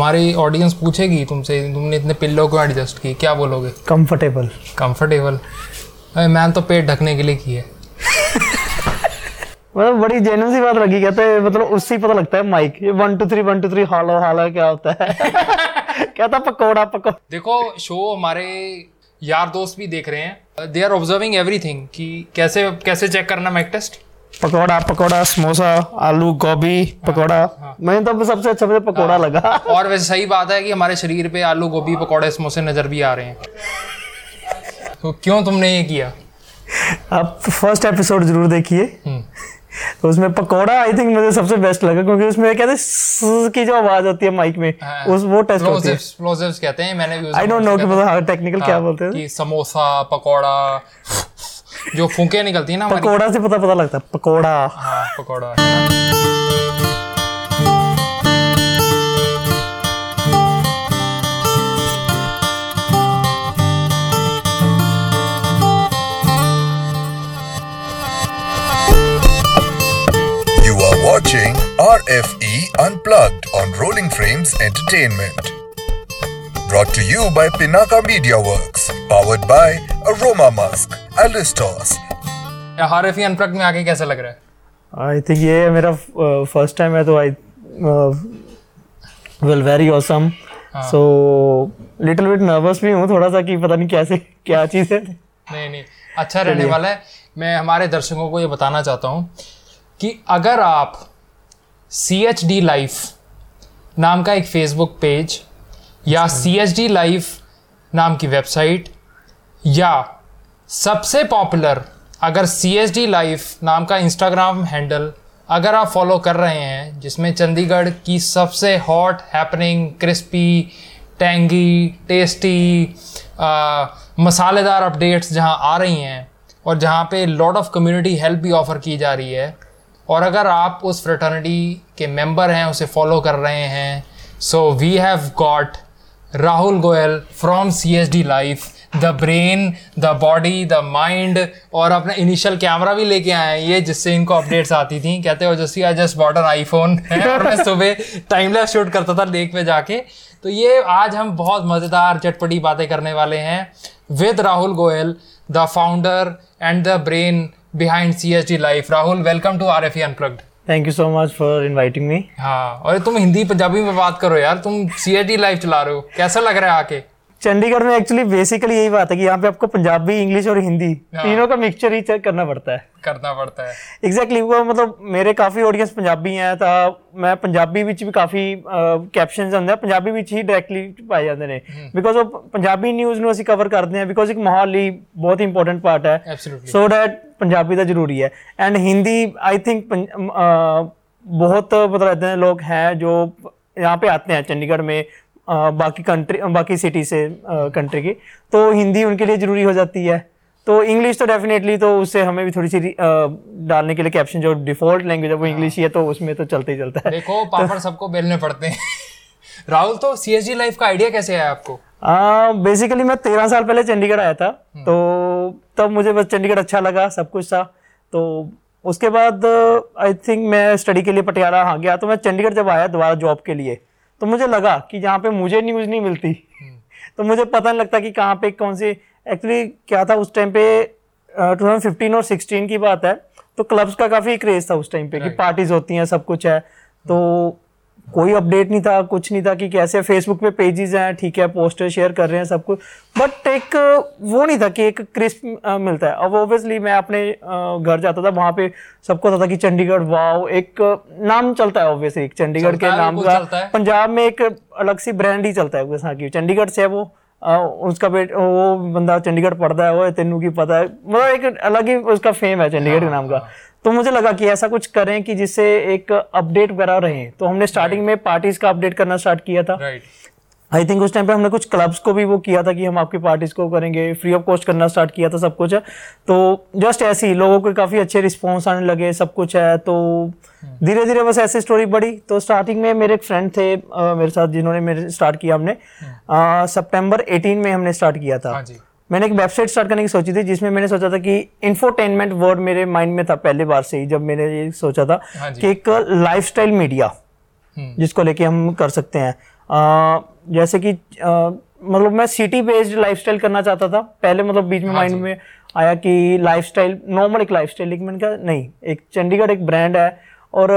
तुम्हारी ऑडियंस पूछेगी तुमसे तुमने इतने पिल्लो क्यों एडजस्ट की क्या बोलोगे? कंफर्टेबल कंफर्टेबल मैंने तो पेट ढकने के लिए की है। मतलब बड़ी जेन्युइन सी बात लगी कहते हैं मतलब उससे ही पता लगता है माइक ये one two three one two three hello hello क्या होता है? कहता पकोड़ा पकोड़ा देखो शो हमारे यार दोस्त भी देख रहे हैं। दे आर ऑब्जर्विंग एवरीथिंग कि कैसे कैसे चेक करना माइक टेस्ट पकोड़ा पकोड़ा समोसा आलू गोभी पकोड़ा। मैंने तो सबसे अच्छा मुझे पकोड़ा लगा। और वैसे सही बात है कि हमारे शरीर पे आलू गोभी पकोड़े समोसे नज़र भी आ रहे हैं। तो क्यों तुमने ये किया? आप फ़र्स्ट एपिसोड ज़रूर देखिए। हम्म, तो उसमें पकोड़ा आई थिंक मुझे सबसे बेस्ट लगा क्योंकि उसमें कहते की जो आवाज़ होती है माइक में हाँ। उस वो टेस्ट होती है। कहते हैं मैंने आई डोंट नो कि मतलब हाँ। टेक्निकल क्या हाँ, बोलते हैं। कि समोसा पकोड़ा जो फूके निकलती है ना पकोड़ा से पता पता लगता है पकोड़ा हाँ पकोड़ा है watching RFE Unplugged on Rolling Frames Entertainment. Brought to you by Pinaka Media Works. Powered by Aroma Musk, Alistos, R F unplug में आके कैसा लग रहा है? आई थिंक ये मेरा फ़र्स्ट टाइम है तो I well very awesome so little bit nervous भी हूँ थोड़ा सा कि पता नहीं कैसे क्या चीज़ है। नहीं नहीं अच्छा रहने वाला है। मैं हमारे दर्शकों को ये बताना चाहता हूँ कि अगर आप सी एच डी लाइफ नाम का एक फेसबुक पेज या सी एच डी लाइफ नाम की वेबसाइट या सबसे पॉपुलर अगर सी एच डी लाइफ नाम का इंस्टाग्राम हैंडल अगर आप फॉलो कर रहे हैं, जिसमें चंडीगढ़ की सबसे hot happening crispy tangy tasty मसालेदार अपडेट्स जहाँ आ रही हैं और जहाँ पे लॉट ऑफ़ कम्युनिटी हेल्प भी ऑफ़र की जा रही है, और अगर आप उस फ्रेटर्निटी के मेंबर हैं, उसे फॉलो कर रहे हैं so we have got Rahul Goyal from C S D life the brain the body the mind और अपना इनिशियल कैमरा भी लेके आए हैं, ये जिससे इनको अपडेट्स आती थी। कहते हो जैसे I just bought an iPhone सुबह टाइम लैप्स शूट करता था लेक में जाके। तो ये आज हम बहुत मज़ेदार, चटपटी बातें करने वाले हैं with Rahul Goyal the founder and the brain behind C S D life Rahul welcome to R F E unplugged thank you so much for inviting me हाँ और तुम हिंदी पंजाबी में बात करो यार तुम सी लाइफ चला रहे हो। कैसा लग रहा है आके? चंडीगढ़ में एक्चुअली बेसिकली यही बात है कि यहाँ पे आपको पंजाबी इंग्लिश और हिंदी हाँ। तीनों का मिक्सचर ही करना पड़ता है। करना पड़ता है। एग्जैक्टली exactly, वो मतलब मेरे काफ़ी ऑडियंस पंजाबी हैं ਤਾਂ ਮੈਂ ਪੰਜਾਬੀ ਵਿੱਚ ਵੀ ਕਾਫੀ ਕੈਪਸ਼ਨਸ ਹੁੰਦੇ पंजाबी ਪੰਜਾਬੀ ही डायरेक्टली पाए जाते हैं। Hmm. Because of Punjabi news में ਨੂੰ कवर करते हैं बिकॉज़ एक माहौल ही बहुत ही ਇੰਪੋਰਟੈਂਟ पार्ट है सो दैट डैट पंजाबी ਦਾ ਜ਼ਰੂਰੀ ਹੈ ਐਂਡ ਹਿੰਦੀ आई थिंक बहुत मतलब ऐसे लोग हैं जो यहाँ पे आते हैं चंडीगढ़ में अ, बाकी कंट्री बाकी सिटी से कंट्री की तो हिंदी उनके लिए ज़रूरी हो जाती है तो इंग्लिश तो डेफिनेटली तो उससे हमें भी थोड़ी सी अ, डालने के लिए कैप्शन जो डिफॉल्ट लैंग्वेज है वो इंग्लिश ही है तो उसमें तो चलते ही चलता है देखो पापड़ सबको बेलने पड़ते हैं राहुल तो सी एस डी लाइफ का आइडिया कैसे आया आपको बेसिकली मैं तेरह साल पहले चंडीगढ़ आया था तो तब मुझे बस चंडीगढ़ अच्छा लगा सब कुछ था। तो उसके बाद आई थिंक मैं स्टडी के लिए पटियाला आ गया। तो मैं चंडीगढ़ जब आया दोबारा जॉब के लिए तो मुझे लगा कि जहाँ पे मुझे न्यूज़ नहीं मिलती तो मुझे पता नहीं लगता कि कहाँ पे कौन सी एक्चुअली क्या था उस टाइम पे टू थाउज़ेंड फिफ्टीन और सिक्सटीन की बात है तो क्लब्स का काफ़ी क्रेज था उस टाइम पे कि पार्टीज़ होती हैं सब कुछ है। तो कोई अपडेट नहीं था कुछ नहीं था कि कैसे फेसबुक पे पेजेस हैं ठीक है पोस्टर शेयर कर रहे हैं सब कुछ। बट एक वो नहीं था कि एक क्रिस्प मिलता है। अब ऑब्वियसली मैं अपने घर जाता था वहाँ पे सबको पता था कि चंडीगढ़ वाओ एक नाम चलता है ऑब्वियसली चंडीगढ़ के नाम का। पंजाब में एक अलग सी ब्रांड ही चलता है हाँ चंडीगढ़ से है वो। अ, उसका बेट वो बंदा चंडीगढ़ पढ़ता है वो तेनू की पता है। मतलब एक अलग ही उसका फेम है चंडीगढ़ के नाम का। तो मुझे लगा कि ऐसा कुछ करें कि जिससे एक अपडेट वगैरह रहे। तो हमने स्टार्टिंग में पार्टीज़ का अपडेट करना स्टार्ट किया था। आई थिंक उस टाइम पे हमने कुछ क्लब्स को भी वो किया था कि हम आपकी पार्टीज़ को करेंगे। फ्री ऑफ़ कॉस्ट करना स्टार्ट किया था सब कुछ। है तो जस्ट ऐसे ही लोगों के काफ़ी अच्छे रिस्पॉन्स आने लगे सब कुछ है। तो धीरे धीरे बस ऐसी स्टोरी बढ़ी। तो स्टार्टिंग में मेरे एक फ्रेंड थे अ, मेरे साथ जिन्होंने मेरे स्टार्ट किया हमने। सितंबर 18 में हमने स्टार्ट किया था। हाँ जी। मैंने एक वेबसाइट स्टार्ट करने की सोची थी जिसमें मैंने सोचा था कि इंफोटेनमेंट वर्ड मेरे माइंड में था पहले बार से ही जब मैंने ये सोचा था हाँ कि एक लाइफस्टाइल मीडिया हम्म। जिसको लेके हम कर सकते हैं। अ, जैसे कि अ, मतलब मैं सिटी बेस्ड लाइफस्टाइल करना चाहता था। पहले मतलब बीच में माइंड में आया कि लाइफस्टाइल नॉर्मल एक लाइफस्टाइल लेकिन मैंने कहा नहीं एक चंडीगढ़ एक ब्रांड है। और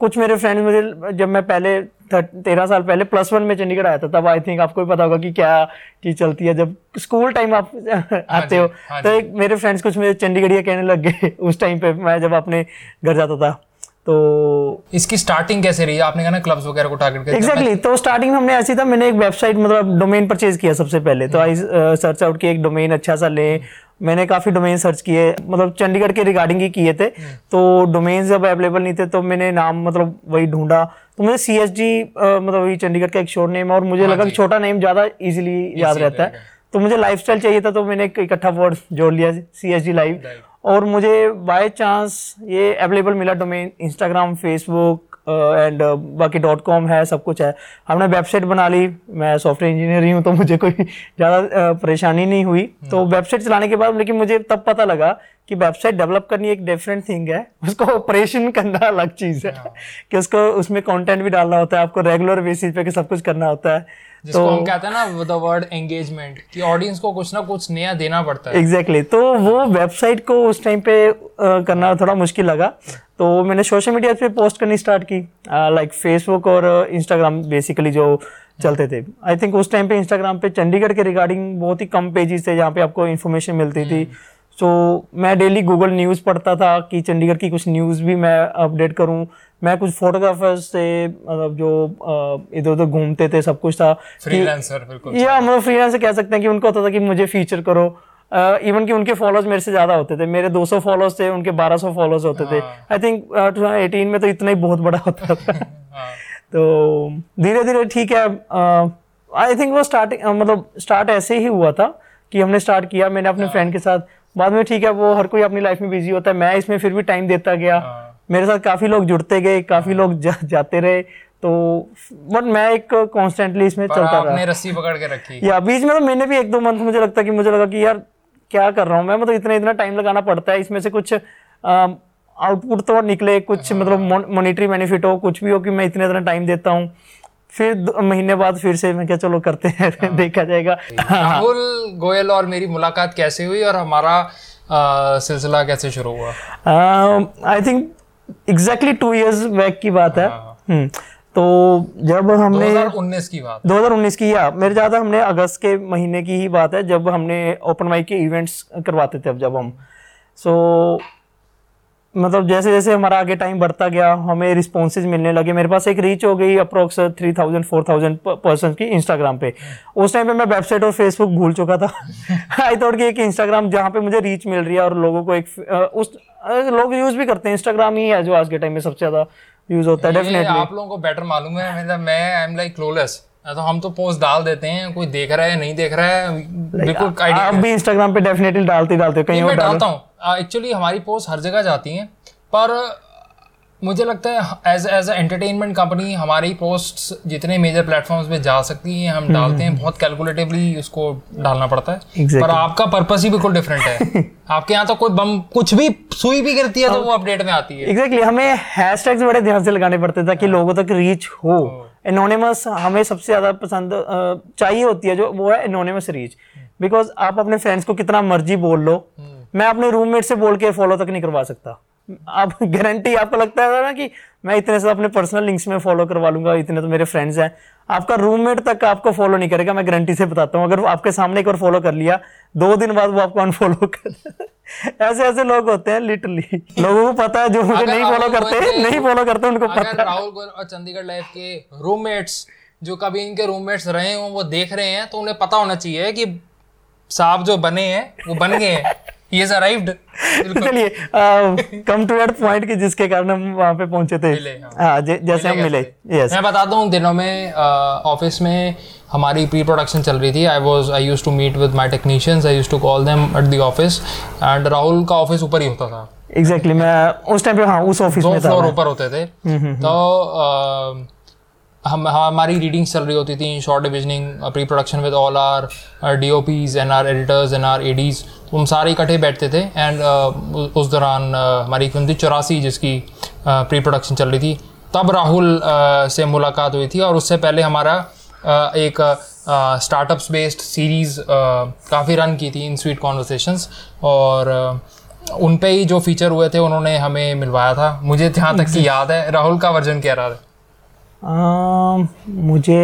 कुछ मेरे फ्रेंड्स मुझे जब मैं पहले तेरह साल पहले प्लस वन में चंडीगढ़ आया था तब आई थिंक आपको भी पता होगा कि क्या चीज़ चलती है जब स्कूल टाइम आप आते हो। हाँ तो एक मेरे फ्रेंड्स कुछ मेरे चंडीगढ़िया कहने लग गए उस टाइम पे मैं जब अपने घर जाता था तो इसकी स्टार्टिंग कैसे रही? आपने कहा ना क्लब्स वगैरह को टारगेट करके। एग्जैक्टली तो स्टार्टिंग में हमने ऐसी था मैंने एक वेबसाइट मतलब डोमेन परचेज किया सबसे पहले। तो आई सर्च आउट किया एक डोमेन अच्छा सा ले मैंने काफ़ी डोमेन सर्च किए मतलब चंडीगढ़ के रिगार्डिंग ही किए थे। तो डोमेन जब अवेलेबल नहीं थे तो मैंने नाम मतलब वही ढूंढा। तो मुझे सी एस जी मतलब वही चंडीगढ़ का एक शोर नेम और मुझे लगा कि छोटा नेम ज़्यादा इजीली याद रहता है। तो मुझे लाइफस्टाइल चाहिए था तो मैंने एक इकट्ठा वर्ड जोड़ लिया सी एस जी लाइव और मुझे बाय चांस ये अवेलेबल मिला डोमेन इंस्टाग्राम फेसबुक एंड बाकी डॉट कॉम है सब कुछ है। हमने वेबसाइट बना ली। मैं सॉफ्टवेयर इंजीनियर ही हूँ तो मुझे कोई ज़्यादा परेशानी नहीं हुई। तो वेबसाइट चलाने के बाद लेकिन मुझे तब पता लगा कि वेबसाइट डेवलप करनी एक डिफरेंट थिंग है। उसको ऑपरेशन करना अलग चीज़ है। कि उसको उसमें कंटेंट भी डालना होता है आपको रेगुलर बेसिस पे कि सब कुछ करना होता है। जिसको हम कहते हैं ना द वर्ड एंगेजमेंट कि ऑडियंस को कुछ ना कुछ नया देना पड़ता है। Exactly exactly. तो वो वेबसाइट को उस टाइम पे करना थोड़ा मुश्किल लगा। तो मैंने सोशल मीडिया पे पोस्ट करनी स्टार्ट की। लाइक फेसबुक और इंस्टाग्राम बेसिकली जो चलते थे। आई थिंक उस टाइम पे इंस्टाग्राम पे चंडीगढ़ के रिगार्डिंग बहुत ही कम पेजेस थे जहाँ पे आपको इन्फॉर्मेशन मिलती थी। सो मैं डेली गूगल न्यूज़ पढ़ता था कि चंडीगढ़ की कुछ न्यूज़ भी मैं अपडेट करूँ। मैं कुछ फोटोग्राफर्स से मतलब जो इधर उधर घूमते थे सब कुछ था फ्रीलांसर बिल्कुल। या मतलब फ्रीलांसर कह सकते हैं कि उनको होता था कि मुझे फीचर करो। इवन uh, कि उनके फॉलोअर्स मेरे से ज़्यादा होते थे। मेरे 200 फॉलोअर्स थे उनके 1200 फॉलोअर्स होते थे। आई थिंक टू एटीन में तो इतना ही बहुत बड़ा होता था। तो धीरे धीरे ठीक है आई थिंक वो स्टार्टिंग मतलब स्टार्ट ऐसे ही हुआ था कि हमने स्टार्ट किया मैंने अपने फ्रेंड के साथ। बाद में ठीक है वो हर कोई अपनी लाइफ में बिज़ी होता है मैं इसमें फिर भी टाइम देता गया। मेरे साथ काफ़ी लोग जुड़ते गए काफ़ी लोग जा, जाते रहे तो बट मैं एक कॉन्स्टेंटली इसमें चलता रहा। रस्सी पकड़ के रखी। या बीच में तो मैंने भी एक दो मंथ मुझे लगता कि मुझे लगा कि यार क्या कर रहा हूँ मैं? मतलब इतना इतना टाइम लगाना पड़ता है इसमें से कुछ आउटपुट तो निकले कुछ मतलब मॉनिटरी बेनिफिट हो कुछ भी हो कि मैं इतना इतना टाइम देता हूँ। फिर महीने बाद फिर से मैं क्या चलो करते हैं देखा जाएगा। राहुल गोयल और मेरी मुलाकात कैसे हुई और हमारा सिलसिला कैसे शुरू हुआ? I think exactly two years back की बात है। हम्म, तो जब हमने 2019 की बात 2019 की या मेरे ज़्यादा हमने अगस्त के महीने की ही बात है जब हमने ओपन माइक के इवेंट्स करवाते थे अब जब हम। सो so, मतलब जैसे जैसे हमारा आगे टाइम बढ़ता गया हमें रिस्पॉन्सेज मिलने लगे। मेरे पास एक रीच हो गई approx three thousand four thousand person की इंस्टाग्राम पे। उस टाइम पे मैं वेबसाइट और फेसबुक भूल चुका था। आई थॉट कि एक इंस्टाग्राम जहाँ पे मुझे रीच मिल रही है और लोगों को एक उस लोग यूज़ भी करते हैं इंस्टाग्राम ही है जो आज के टाइम में सबसे ज़्यादा यूज़ होता है डेफिनेटली आप लोगों को बेटर मालूम है मतलब मैं आई एम लाइक क्लोलेस तो हम तो पोस्ट डाल देते हैं कोई देख रहा है नहीं देख रहा है बिल्कुल आप भी इंस्टाग्राम पे डेफिनेटली डालते डालते हो कहीं और डालता हूँ। एक्चुअली हमारी पोस्ट हर जगह जाती है पर मुझे लगता है एज एज एंटरटेनमेंट कंपनी हमारी पोस्ट जितने मेजर प्लेटफॉर्म्स पे जा सकती हैं हम डालते हैं बहुत कैलकुलेटिवली उसको डालना पड़ता है। Exactly. पर आपका पर्पस ही बिल्कुल डिफरेंट है। आपके यहाँ तो कोई बम कुछ भी सुई भी गिरती है तो वो अपडेट में आती है। एग्जैक्टली exactly, हमें हैशटैग्स बड़े ध्यान से लगाने पड़ते ताकि लोगों तक रीच हो। एनोनिमस हमें सबसे ज़्यादा पसंद चाहिए होती है जो वो है एनोनिमस रीच बिकॉज़ आप अपने फ्रेंड्स को कितना मर्ज़ी बोल लो। मैं अपने रूममेट से बोल के फॉलो तक नहीं करवा सकता। आप गारंटी आपको लगता है ना कि मैं इतने से अपने पर्सनल लिंक्स में फॉलो करवा लूँगा इतने तो मेरे फ्रेंड्स हैं। आपका रूममेट तक आपको फॉलो नहीं करेगा मैं गारंटी से बताता हूँ। अगर वो आपके सामने एक बार फॉलो कर लिया दो दिन बाद वो आपको अनफॉलो कर ऐसे ऐसे लोग होते हैं लिटरली लोगों को पता है जो मुझे नहीं फॉलो करते नहीं फॉलो करते उनको पता राहुल और चंडीगढ़ लाइफ के रूममेट्स जो कभी इनके रूममेट्स रहे हों वो देख रहे हैं तो उन्हें पता होना चाहिए कि साहब जो बने हैं वो बन गए हैं। ही इज़ अराइव्ड चलिए कम टू दैट पॉइंट कि जिसके कारण हम वहाँ पे पहुँचे थे। मिले, हाँ। हाँ जै- जैसे हम मिले यस मैं बताता हूँ दिनों में ऑफ़िस में हमारी प्री प्रोडक्शन चल रही थी। I was I used to meet with my technicians I used to call them at the office and Rahul का ऑफ़िस ऊपर ही होता था। एग्जैक्टली exactly, मैं उस टाइम पे हाँ उस ऑफ़िस में था फ्लोर ऊपर होते थे। तो अ, हम हमारी रीडिंग्स चल रही होती थी short divisioning pre production with all our D O Ps and our editors and our ADs तो हम सारे इकट्ठे बैठते थे एंड uh, उस दौरान अ, हमारी फ़िल्म थी चौरासी जिसकी प्री प्रोडक्शन चल रही थी। तब राहुल अ, से मुलाकात हुई थी और उससे पहले हमारा अ, एक स्टार्टअप्स बेस्ड सीरीज़ काफ़ी रन की थी इन स्वीट कॉन्वर्सेशंस और अ, उन पे ही जो फीचर हुए थे उन्होंने हमें मिलवाया था। मुझे जहाँ तक की याद है राहुल का वर्जन कह रहा था। अम, मुझे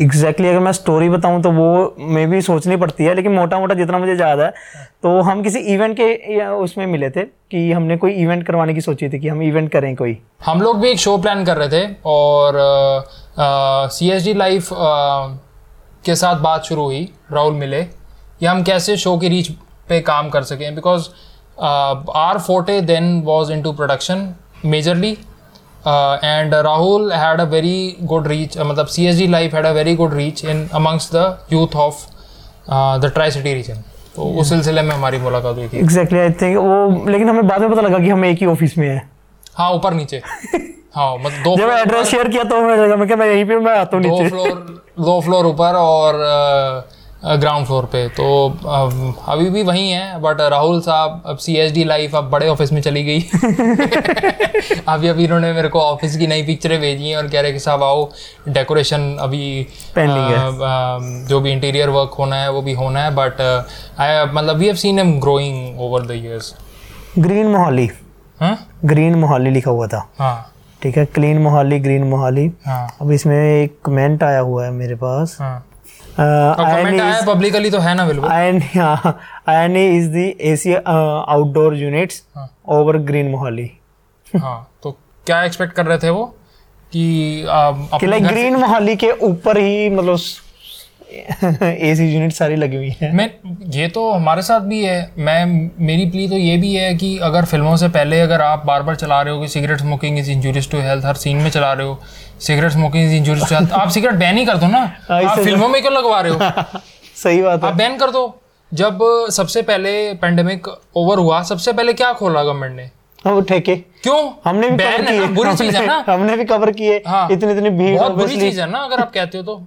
एग्जैक्टली exactly अगर मैं स्टोरी बताऊँ तो वो मे भी सोचनी पड़ती है लेकिन मोटा मोटा जितना मुझे याद है तो हम किसी इवेंट के उसमें मिले थे कि हमने कोई इवेंट करवाने की सोची थी कि हम इवेंट करें कोई। हम लोग भी एक शो प्लान कर रहे थे और सी एस डी लाइफ के साथ बात शुरू हुई राहुल मिले कि हम कैसे शो की रीच पे काम कर सकें because our forte then was into production majorly and Rahul had a very good reach मतलब C S D life had a very good reach in amongst the youth of the tricity region तो उस सिलसिले में हमारी मुलाकात हुई थी। Exactly I think वो लेकिन हमें बाद में पता लगा कि हम एक ही ऑफ़िस में है। हाँ ऊपर नीचे। हाँ मतलब दो जब एड्रेस शेयर किया तो मैं मैं यहीं पे मैं आता हूँ दो फ्लोर दो फ्लोर ऊपर और ग्राउंड फ्लोर पे। तो अभी भी वही है बट राहुल साहब अब सी एच डी लाइफ अब बड़े ऑफ़िस में चली गई। अभी अभी इन्होंने मेरे को ऑफ़िस की नई पिक्चरें भेजी हैं और कह रहे कि साहब आओ डेकोरेशन अभी है। अ, अ, जो भी इंटीरियर वर्क होना है वो भी होना है बट आई मतलब we have seen him growing over the years green Mohali. हाँ? ग्रीन मोहाली लिखा हुआ था। हाँ। ठीक है क्लीन मोहाली ग्रीन मोहाली। हाँ। अब इसमें एक कमेंट आया हुआ है मेरे पास। हाँ। पब्लिकली तो है ना बिल्कुल। And yeah, and outdoor the over green Mohali हाँ। तो क्या एक्सपेक्ट कर रहे थे वो? कि कि लाइक ग्रीन मोहाली के ऊपर ही मतलब एसी यूनिट सारी लगी हुई है। मैं ये तो हमारे साथ भी है। मैं मेरी प्ली तो ये भी है कि अगर फ़िल्मों से पहले अगर आप बार बार चला रहे हो कि cigarette smoking is injurious to health her scene में चला रहे हो cigarette smoking is injurious to health आप सिगरेट बैन ही कर दो ना। हाँ, आप फ़िल्मों में क्यों लगवा रहे हो? सही बात है। आप बैन कर दो। जब सबसे पहले पेंडेमिक ओवर हुआ सबसे पहले क्या खोला गवर्नमेंट ने? हाँ, ठेके। क्यों? हमने भी कवर किए। बुरी चीज़ है ना? हमने- भी कवर किए। हाँ। इतनी इतनी भीड़ बहुत बुरी चीज़ है ना अगर आप कहते हो तो।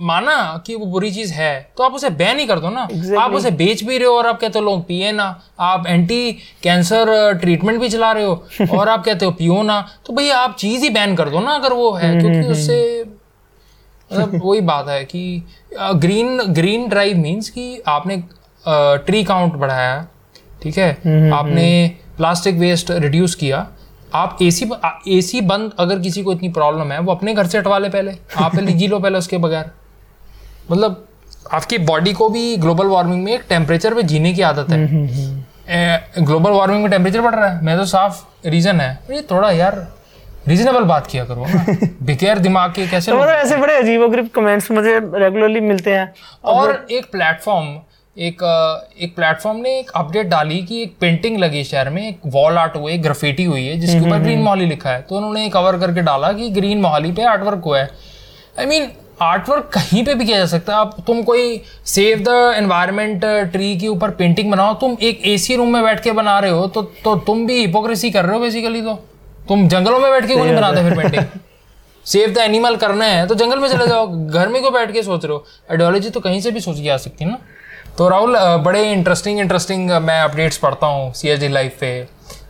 माना कि वो बुरी चीज़ है तो आप उसे बैन ही कर दो ना। आप उसे बेच भी रहे हो और आप कहते हो लोग पिए ना। आप एंटी कैंसर ट्रीटमेंट भी चला रहे हो और आप कहते हो पियो ना। तो भैया आप चीज़ ही बैन कर दो ना अगर वो है क्योंकि उससे मतलब वही बात है कि ग्रीन ग्रीन ड्राइव मींस कि आपने ट्री काउंट बढ़ाया ठीक है? आपने प्लास्टिक वेस्ट रिड्यूस किया आप एसी एसी बंद अगर किसी को इतनी प्रॉब्लम है वो अपने घर से हटवा ले पहले। आप पहले जी लो पहले उसके बगैर। मतलब आपकी बॉडी को भी ग्लोबल वार्मिंग में एक टेम्परेचर पे जीने की आदत है। ग्लोबल वार्मिंग में टेम्परेचर बढ़ रहा है। मैं तो साफ़ रीजन है। ये थोड़ा यार रीजनेबल बात किया करो बेकार दिमाग के कैसे तो मतलब ऐसे बड़े अजीबोगरीब कमेंट्स मुझे रेगुलरली मिलते हैं। और एक प्लेटफॉर्म एक एक प्लेटफॉर्म ने एक अपडेट डाली कि एक पेंटिंग लगी शहर में एक वॉल आर्ट हुई है ग्राफिटी हुई है जिसके ऊपर ग्रीन मोहाली लिखा है। तो उन्होंने कवर करके डाला कि ग्रीन मोहाली पे आर्ट वर्क हुआ है। आई मीन आर्ट वर्क कहीं पे भी किया जा सकता है। आप तुम कोई सेव द एनवायरनमेंट ट्री के ऊपर पेंटिंग बनाओ तुम एक एसी रूम में बैठ के बना रहे हो तो तो तुम भी हिपोक्रेसी कर रहे हो बेसिकली तो। तुम जंगलों में बैठ के क्यों नहीं बनाते फिर पेंटिंग सेव द एनिमल करना है तो जंगल में चले जाओ घर में क्यों बैठ के सोच रहे हो? आइडियोलॉजी तो कहीं से भी सोची जा सकती है ना। तो राहुल बड़े इंटरेस्टिंग इंटरेस्टिंग मैं अपडेट्स पढ़ता हूँ सी एच डी लाइफ पे।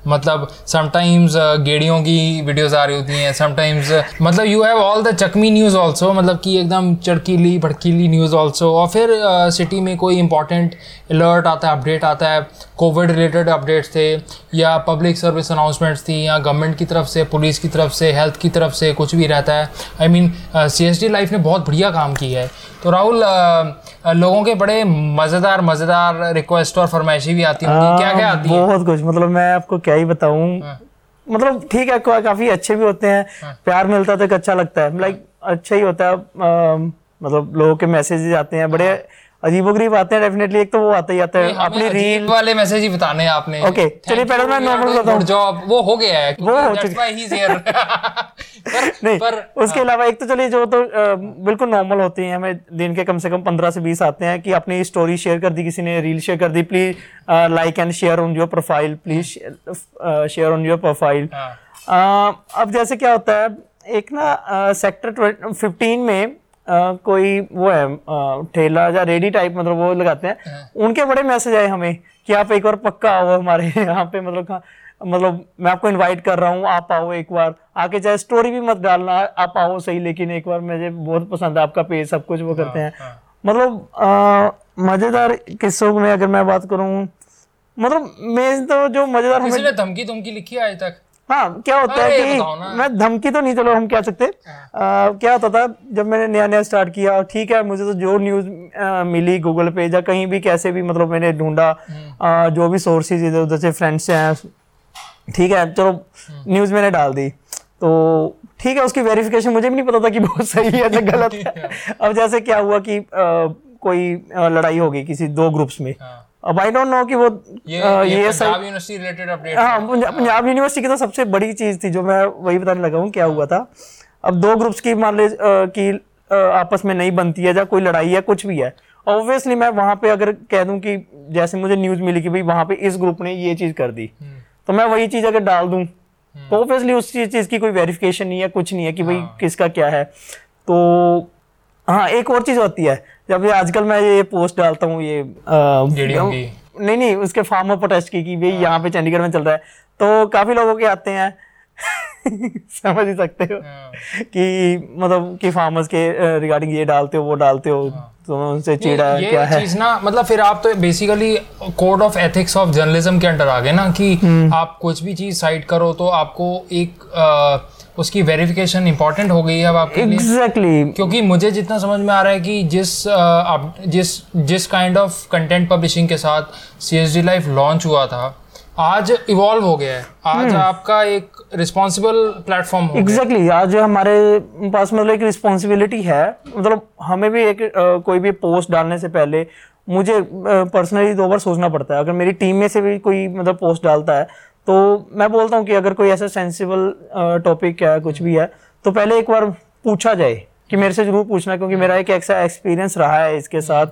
मतलब समटाइम्स गेड़ियों की वीडियोस आ रही होती हैं समटाइम्स मतलब यू हैव ऑल द चकमी न्यूज़ ऑल्सो मतलब कि एकदम चड़कीली भड़कीली न्यूज़ ऑल्सो और फिर सिटी uh, में कोई इंपॉर्टेंट अलर्ट आता है अपडेट आता है कोविड रिलेटेड अपडेट्स थे या पब्लिक सर्विस अनाउंसमेंट्स थी या गवर्नमेंट की तरफ़ से पुलिस की तरफ़ से हेल्थ की तरफ़ से कुछ भी रहता है। I mean C S D life ने बहुत बढ़िया काम किया है। तो राहुल अ, अ, लोगों के बड़े मज़ेदार मज़ेदार रिक्वेस्ट और फरमाइशी भी आती होंगी। क्या क्या आती है? बहुत कुछ मतलब मैं आपको क्या ही बताऊँ। मतलब ठीक है काफ़ी अच्छे भी होते हैं। प्यार मिलता है तो अच्छा लगता है। लाइक अच्छा ही होता है। मतलब लोगों के मैसेजेस आते हैं। बड़े अजीबोगरीब आते हैं डेफिनेटली एक तो वो आता ही आता है। अपनी रील वाले मैसेज ही बताने हैं आपने। Okay, चलिए पहले मैं normal बताऊँ। जॉब वो हो गया है। वो हो why he's here पर नहीं पर उसके अलावा एक तो चलिए जो तो बिल्कुल नॉर्मल होती है। हमें दिन के कम से कम पंद्रह से बीस आते हैं कि अपनी स्टोरी शेयर कर दी किसी ने रील शेयर कर दी please like and share on your profile please share on your profile हाँ, अब जैसे क्या होता है एक ना सेक्टर फिफ्टीन में अ, कोई वो है ठेला या रेडी टाइप मतलब वो लगाते हैं। उनके बड़े मैसेज आए हमें कि आप एक बार पक्का आओ हमारे यहाँ पे मतलब मतलब मैं आपको इनवाइट कर रहा हूँ आप आओ एक बार। आके चाहे स्टोरी भी मत डालना आप आओ सही लेकिन एक बार मुझे बहुत पसंद है आपका पेज सब कुछ वो करते हैं मतलब आ, मज़ेदार किस्सों में अगर मैं बात करूँ मतलब मैं तो जो मज़ेदार हमें ने धमकी लिखी है आज तक? हाँ क्या होता है कि। हाँ। मैं धमकी तो नहीं चलो हम कह सकते आ, क्या होता था जब मैंने नया नया स्टार्ट किया ठीक है मुझे तो जो न्यूज़ मिली गूगल पे या कहीं भी कैसे भी मतलब मैंने ढूंढा हम्म। जो भी सोर्सेज इधर उधर से फ्रेंड्स से हैं ठीक है चलो हम्म। न्यूज़ मैंने डाल दी तो ठीक है उसकी वेरिफिकेशन मुझे भी नहीं पता था कि बहुत सही है या गलत है अब जैसे क्या हुआ कि आ, कोई लड़ाई हो गई किसी दो ग्रुप्स में हाँ। अब आई डोंट नो कि वो ये आ, ये ये पंजाब यूनिवर्सिटी रिलेटेड अपडेट हाँ पंजा- पंजाब यूनिवर्सिटी की तो सबसे बड़ी चीज़ थी जो मैं वही बताने लगा हूँ क्या हुआ था। अब दो ग्रुप्स की मान ले अ, कि आपस में नहीं बनती है या कोई लड़ाई है कुछ भी है। ऑब्वियसली मैं वहाँ पे अगर कह दूँ कि जैसे मुझे न्यूज़ मिली कि भाई वहाँ पे इस ग्रुप ने ये चीज़ कर दी तो मैं वही चीज़ अगर डाल दूँ तो ऑब्वियसली उस चीज़ चीज़ की कोई वेरिफिकेशन नहीं है कुछ नहीं है कि भाई किसका क्या है। तो हाँ एक और चीज़ होती है जब ये आजकल मैं ये पोस्ट डालता हूँ ये नहीं नहीं उसके फार्मर प्रोटेस्ट की कि भाई यहाँ पे चंडीगढ़ में चल रहा है तो काफ़ी लोगों के आते हैं समझ ही सकते हो हाँ। कि मतलब कि फार्मर्स के रिगार्डिंग ये डालते हो वो डालते हो तो उनसे चिड़ा हाँ। ये क्या है चीज़ ना मतलब फिर आप तो basically code of ethics of journalism के अंडर आ गए ना कि हम्म। आप कुछ भी चीज़ साइट करो तो आपको एक अ, उसकी वेरिफिकेशन इंपॉर्टेंट हो गई है अब आपके लिए? एग्जैक्टली क्योंकि मुझे जितना समझ में आ रहा है कि जिस आप जिस जिस काइंड ऑफ़ कंटेंट पब्लिशिंग के साथ C S D life launch हुआ था आज इवॉल्व हो गया है। आज हम्म। आपका एक रिस्पॉन्सिबल प्लेटफॉर्म हो एग्जैक्टली आज हमारे पास मतलब एक रिस्पॉन्सिबिलिटी है मतलब हमें भी एक कोई भी पोस्ट डालने से पहले मुझे पर्सनली दो बार सोचना पड़ता है। अगर मेरी टीम में से भी कोई मतलब पोस्ट डालता है तो मैं बोलता हूँ कि अगर कोई ऐसा सेंसिबल टॉपिक है कुछ भी है तो पहले एक बार पूछा जाए कि मेरे से ज़रूर पूछना क्योंकि मेरा एक ऐसा एक्सपीरियंस रहा है इसके साथ।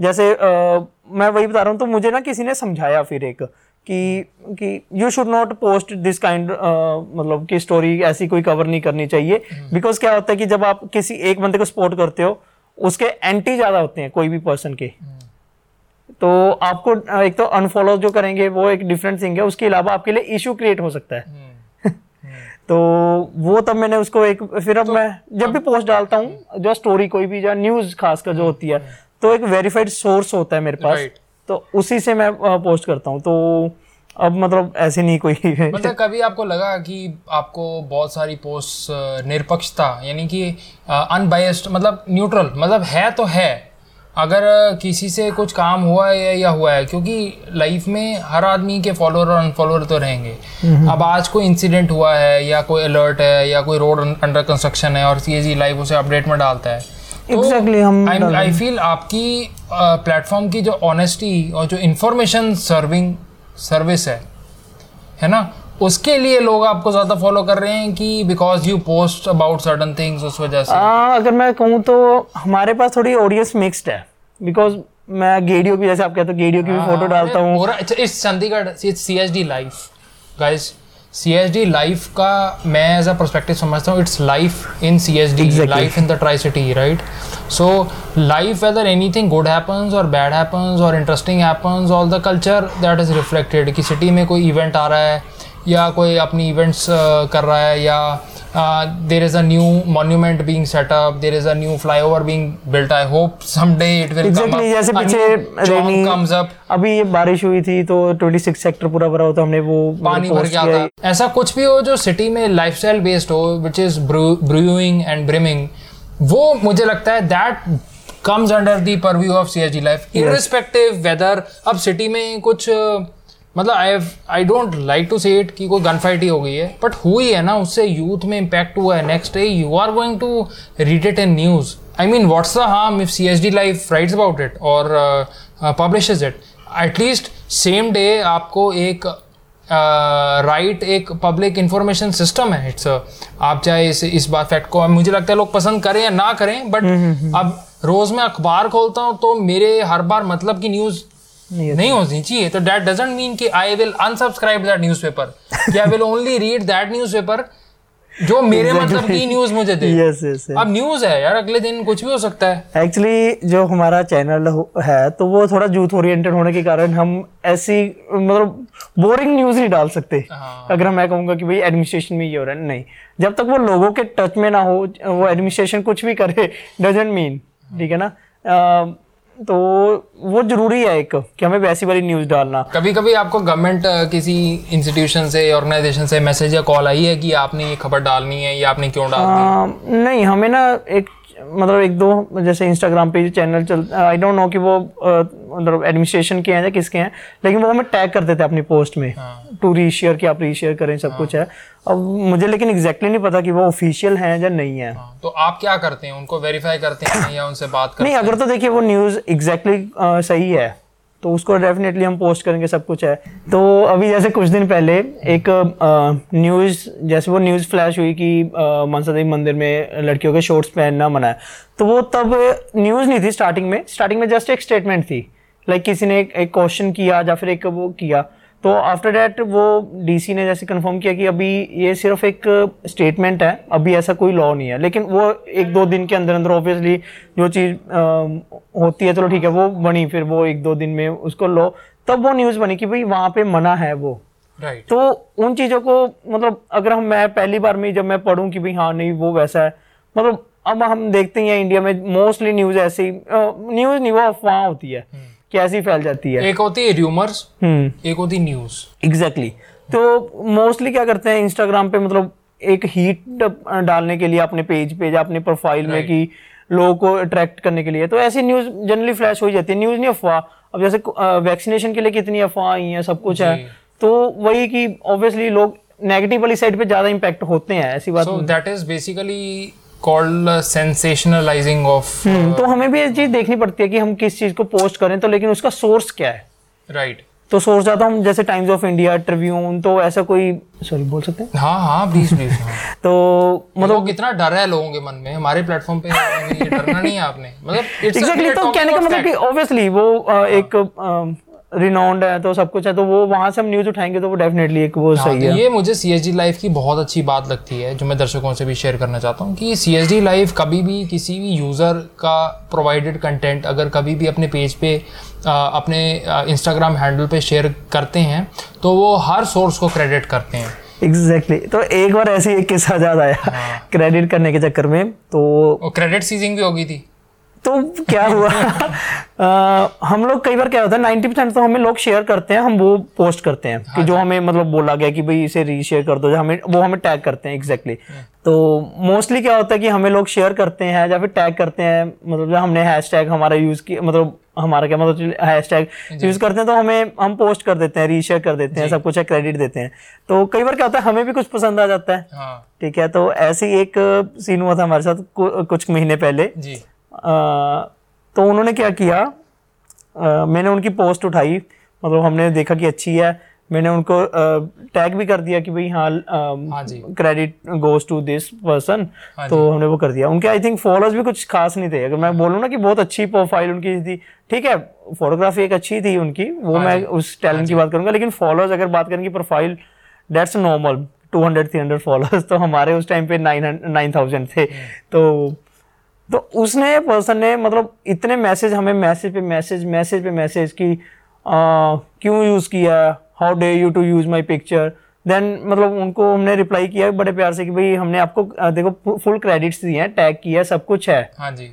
जैसे अ, मैं वही बता रहा हूँ तो मुझे ना किसी ने समझाया फिर एक कि कि you should not post this kind मतलब कि स्टोरी ऐसी कोई कवर नहीं करनी चाहिए। बिकॉज़ क्या होता है कि जब आप किसी एक बंदे को सपोर्ट करते हो उसके एंटी ज़्यादा होते हैं कोई भी पर्सन के। तो आपको एक तो अनफॉलो जो करेंगे वो एक डिफरेंट थिंग है। उसके अलावा आपके लिए इशू क्रिएट हो सकता है। तो वो तब मैंने उसको एक फिर अब तो, मैं जब भी पोस्ट डालता हूँ जो स्टोरी कोई भी या न्यूज़ खासकर जो होती है तो एक वेरीफाइड सोर्स होता है मेरे पास। तो उसी से मैं पोस्ट करता हूँ। तो अब मतलब ऐसे नहीं कोई मतलब कभी आपको लगा कि आपको बहुत सारी पोस्ट निरपक्षता यानी कि अनबायस्ड मतलब न्यूट्रल मतलब है तो है अगर किसी से कुछ काम हुआ है या हुआ है क्योंकि लाइफ में हर आदमी के फॉलोअर और अनफॉलोअर तो रहेंगे। अब आज कोई इंसिडेंट हुआ है या कोई अलर्ट है या कोई रोड अंडर कंस्ट्रक्शन है और सी लाइव उसे अपडेट में डालता है Exactly, हम आई फील आपकी प्लेटफॉर्म की जो ऑनेस्टी और जो इंफॉर्मेशन सर्विंग सर्विस है है ना? उसके लिए लोग आपको ज़्यादा फॉलो कर रहे हैं कि because you post about certain things उस वजह से? आ, अगर मैं कहूँ तो हमारे पास थोड़ी ऑडियंस मिक्स्ड है। बिकॉज़ मैं गेडियो की जैसे आप कहते हो गेडियो की भी फ़ोटो डालता हूँ। पूरा it's Chandigarh it's C H D life guys C H D life का मैं एज अ परस्पेक्टिव समझता हूँ it's life in C H D life in the tricity right so life whether anything good happens और bad happens और interesting happens all the culture that is reflected कि city में कोई event आ रहा है या कोई अपनी इवेंट्स कर रहा है या there is a new monument being set up there is a new flyover being built I hope someday it will come जैसे पीछे रेनी कम्स अप अभी ये बारिश हुई थी तो 26 सेक्टर पूरा भरा हुआ था हमने वो पानी भर किया आता ऐसा कुछ भी हो जो सिटी में लाइफस्टाइल बेस्ड हो which is brewing and brimming वो मुझे लगता है that comes under the purview of CSD life irrespective whether अब सिटी में कुछ अ, मतलब I I don't like to say it कि कोई गन फाइट ही हो गई है बट हुई है ना उससे यूथ में इम्पैक्ट हुआ है next day you are going to read it in news I mean what's the harm if C S D life writes about it और publishes it at least same day आपको एक right uh, एक public information system है it's आप चाहे इस इस बात फैक्ट को मुझे लगता है लोग पसंद करें या ना करें बट अब रोज मैं अखबार खोलता हूँ तो मेरे हर बार मतलब की न्यूज़ नहीं नहीं होनी चाहिए। तो दैट डजेंट मीन कि I will unsubscribe that newspaper कि I will only read that newspaper जो मेरे मतलब की न्यूज़ मुझे दे। यस यस अब न्यूज़ है यार अगले दिन कुछ भी हो सकता है। एक्चुअली जो हमारा चैनल है तो वो थोड़ा यूथ ओरिएंटेड होने के कारण हम ऐसी मतलब बोरिंग न्यूज़ नहीं डाल सकते। हाँ। अगर मैं कहूँगा कि भाई एडमिनिस्ट्रेशन में ये हो रहा है नहीं। जब तक वो लोगों के टच में ना हो वो एडमिनिस्ट्रेशन कुछ भी करे डजेंट मीन ठीक है ना? तो वो ज़रूरी है एक कि हमें वैसी वाली न्यूज़ डालना। कभी कभी आपको गवर्नमेंट किसी इंस्टीट्यूशन से ऑर्गेनाइजेशन से मैसेज या कॉल आई है कि आपने ये खबर डालनी है या आपने क्यों डालनी है नहीं हमें ना एक मतलब एक दो जैसे इंस्टाग्राम पे चैनल चल आई डोंट नो कि वो मतलब एडमिनिस्ट्रेशन के हैं या किसके हैं लेकिन वो हमें टैग करते थे अपनी पोस्ट में टू री शेयर कि आप री शेयर करें सब कुछ है। अब मुझे लेकिन एग्जैक्टली नहीं पता कि वो ऑफिशियल हैं या नहीं है। हाँ, तो आप क्या करते हैं? उनको वेरीफाई करते हैं या उनसे बात करते नहीं अगर तो देखिए वो न्यूज़ एग्जैक्टली सही है। तो उसको डेफिनेटली हम पोस्ट करेंगे, सब कुछ है। तो अभी जैसे कुछ दिन पहले एक न्यूज़ जैसे वो न्यूज़ फ्लैश हुई कि मनसा देवी मंदिर में लड़कियों के शॉर्ट्स पहनना मना है। तो वो तब न्यूज़ नहीं थी स्टार्टिंग में। स्टार्टिंग में जस्ट एक स्टेटमेंट थी। लाइक किसी ने एक क्वेश्चन किया या फिर एक वो किया। तो आफ्टर डैट वो डीसी ने जैसे कंफर्म किया कि अभी ये सिर्फ़ एक स्टेटमेंट है अभी ऐसा कोई लॉ नहीं है। लेकिन वो एक दो दिन के अंदर अंदर ऑब्वियसली जो चीज़ होती है चलो ठीक है वो बनी फिर वो एक दो दिन में उसको लॉ तब वो न्यूज़ बनी कि भाई वहाँ पे मना है वो। राइट तो उन चीज़ों को मतलब अगर हम मैं पहली बार में जब मैं पढ़ूँ कि भाई हाँ नहीं वो वैसा है मतलब अब हम देखते हैं इंडिया में मोस्टली न्यूज़ ऐसी न्यूज़ नहीं वो अफवाह होती है। कि ऐसी फैल जाती है? एक होती है र्यूमर्स हम्म। एक होती न्यूज़ एग्जैक्टली तो मोस्टली क्या करते हैं इंस्टाग्राम पे मतलब एक हीट डालने के लिए अपने पेज पे या अपने प्रोफ़ाइल में कि लोगों को अट्रैक्ट करने के लिए। तो ऐसी न्यूज़ जनरली फ्लैश हो जाती है। न्यूज़ नहीं अफवाह। अब जैसे वैक्सीनेशन के लिए कितनी अफवाह आई हैं सब कुछ है। तो वही कि ऑब्वियसली लोग नेगेटिव वाली साइड पे ज़्यादा इम्पैक्ट होते हैं ऐसी बात that is basically called sensationalising of तो हमें भी ये चीज़ देखनी पड़ती है कि हम किस चीज़ को पोस्ट करें तो लेकिन उसका सोर्स क्या है? Right right. तो सोर्स जाता हूँ जैसे टाइम्स ऑफ़ इंडिया ट्रिब्यून तो ऐसा कोई सॉरी बोल सकते हैं? हाँ हाँ प्लीज़ प्लीज़ तो मतलब कितना डर है लोगों के मन में हमारे प्लेटफॉर्म पे ये डरना नहीं है आपने। मतलब एग्जैक्टली we're तो कहने का मतलब कि ऑब्वियसली वो अ, एक रिनाउंड है तो सब कुछ है तो वो वहाँ से हम न्यूज़ उठाएँगे तो वो डेफिनेटली एक वो हाँ, सही तो है ये मुझे सी एच डी लाइव की बहुत अच्छी बात लगती है जो मैं दर्शकों से भी शेयर करना चाहता हूँ कि सी एच डी लाइव कभी भी किसी भी यूज़र का प्रोवाइडेड कंटेंट अगर कभी भी अपने पेज पे अ, अपने इंस्टाग्राम हैंडल पे शेयर करते हैं तो वो हर सोर्स को क्रेडिट करते हैं एग्जैक्टली exactly. तो एक बार ऐसे एक किस्सा याद आया हाँ। क्रेडिट करने के चक्कर में तो क्रेडिट सीजिंग भी होगी थी तो क्या हुआ? अ, हम लोग कई बार क्या होता है नाइन्टी परसेंट तो हमें लोग शेयर करते हैं हम वो पोस्ट करते हैं कि जो हमें मतलब बोला गया कि भाई इसे रीशेयर कर दो जो हमें वो हमें टैग करते हैं एग्जैक्टली exactly. तो मोस्टली क्या होता है कि हमें लोग शेयर करते हैं या फिर टैग करते हैं मतलब जो हमने हैश टैग हमारा यूज़ किया मतलब हमारा क्या मतलब हैश टैग यूज़ करते हैं तो हमें हम पोस्ट कर देते हैं रीशेयर कर देते हैं सब कुछ है क्रेडिट देते हैं। तो कई बार क्या होता है हमें भी कुछ पसंद आ जाता है। हाँ। ठीक है तो ऐसे ही एक सीन हुआ था हमारे साथ कुछ महीने पहले। जी। तो उन्होंने क्या किया? अ, मैंने उनकी पोस्ट उठाई। मतलब हमने देखा कि अच्छी है। मैंने उनको टैग भी कर दिया कि भाई हाँ हाँ credit goes to this person हाँ तो हमने वो कर दिया। उनके आई थिंक फॉलोअर्स भी कुछ खास नहीं थे। अगर मैं बोलूँ ना कि बहुत अच्छी प्रोफ़ाइल उनकी थी। ठीक है फोटोग्राफी एक अच्छी थी उनकी। वो हाँ मैं उस टैलेंट की बात करूँगा। लेकिन फॉलोअर्स अगर बात करेंगे प्रोफ़ाइल डेट्स नॉर्मल 200 300 फॉलोअर्स तो हमारे उस टाइम पे 9 9000 थे। हम्म। तो तो उसने पर्सन ने मतलब इतने मैसेज हमें मैसेज पे मैसेज मैसेज पे मैसेज कि क्यों यूज़ किया? How dare you to use my picture then मतलब उनको हमने रिप्लाई किया बड़े प्यार से कि भाई हमने आपको, देखो फुल क्रेडिट्स दिए हैं टैग किया, सब कुछ है। हाँ जी।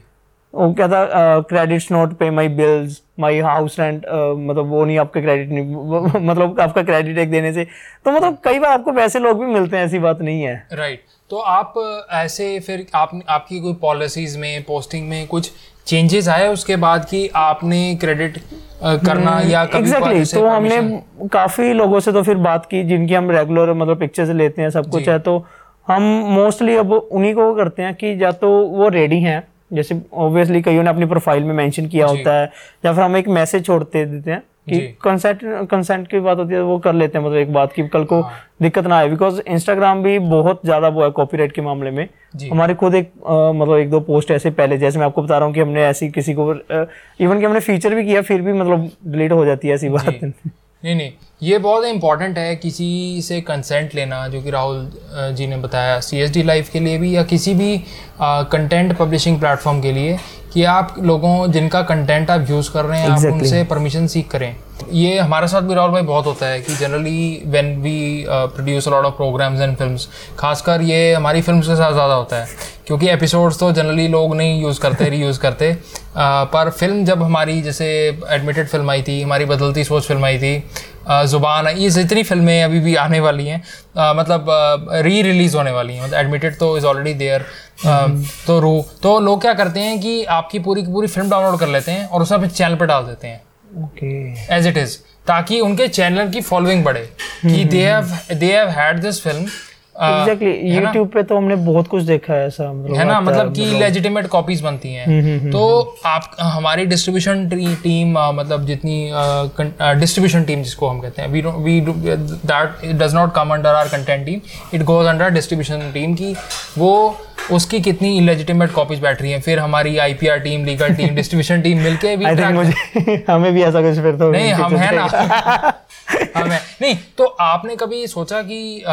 वो क्या था credits not pay my bills my house rent मतलब वो नहीं आपके क्रेडिट नहीं मतलब आपका क्रेडिट एक देने से। तो मतलब कई बार आपको वैसे लोग भी मिलते हैं ऐसी बात नहीं है। Right right. तो आप ऐसे फिर आप आपकी कोई पॉलिसीज़ में पोस्टिंग में कुछ चेंजेस आए उसके बाद कि आपने क्रेडिट करना या कभी ऐसे तो हमने काफ़ी लोगों से तो फिर बात की जिनकी हम रेगुलर मतलब पिक्चर्स लेते हैं सब कुछ है। तो हम मोस्टली अब उन्हीं को करते हैं कि या तो वो रेडी हैं जैसे ऑब्वियसली कईयों ने अपनी प्रोफ़ाइल में मेंशन किया होता है या फिर हम एक मैसेज छोड़ते देते हैं कि कंसेंट कंसेंट की बात होती है वो कर लेते हैं मतलब एक बात की कल को हाँ। दिक्कत ना आए बिकॉज़ इंस्टाग्राम भी बहुत ज़्यादा वो है कॉपीराइट के मामले में। हमारे खुद एक अ, मतलब एक दो पोस्ट ऐसे पहले जैसे मैं आपको बता रहा हूँ कि हमने ऐसी किसी को इवन कि हमने फीचर भी किया फिर भी मतलब डिलीट हो जाती है ऐसी बात। नहीं नहीं ये बहुत इंपॉर्टेंट है किसी से कंसेंट लेना जो कि राहुल जी ने बताया सी एस डी लाइफ के लिए भी या किसी भी कंटेंट पब्लिशिंग प्लेटफॉर्म के लिए कि आप लोगों जिनका कंटेंट आप यूज़ कर रहे हैं exactly. आप उनसे परमिशन सीख करें ये हमारे साथ भी राहुल भाई बहुत होता है कि generally when we produce lot of programmes and films खासकर ये हमारी फिल्म्स के साथ ज़्यादा होता है क्योंकि एपिसोड्स तो जनरली लोग नहीं यूज़ करते रीयूज़ करते अ, पर फ़िल्म जब हमारी जैसे एडमिटेड फ़िल्म आई थी हमारी बदलती सोच फ़िल्म आई थी ज़ुबान आई ये जितनी फ़िल्में अभी भी आने वाली हैं मतलब री रिलीज़ होने वाली हैं। मतलब एडमिटेड तो इज़ ऑलरेडी देयर तो रू तो लोग क्या करते हैं कि आपकी पूरी की पूरी फ़िल्म डाउनलोड कर लेते हैं और उसे अपने चैनल पर डाल देते हैं। ओके एज इट इज़ ताकि उनके चैनल की फॉलोइंग बढ़े कि they have they have had this film exactly YouTube पे तो हमने बहुत कुछ देखा है ऐसा मतलब है ना? मतलब कि लेजिटिमेट कॉपीज बनती हैं। तो आप हमारी डिस्ट्रीब्यूशन टीम मतलब जितनी डिस्ट्रीब्यूशन टीम जिसको हम कहते हैं we we that does not come under our content team it goes under distribution team की। वो उसकी कितनी इलेजिटिमेट कॉपीज बैठ रही हैं। फिर हमारी IPR team legal team distribution team मिलके भी मुझे हमें भी ऐसा कुछ फिर तो नहीं हम है ना। है नहीं तो आपने कभी सोचा कि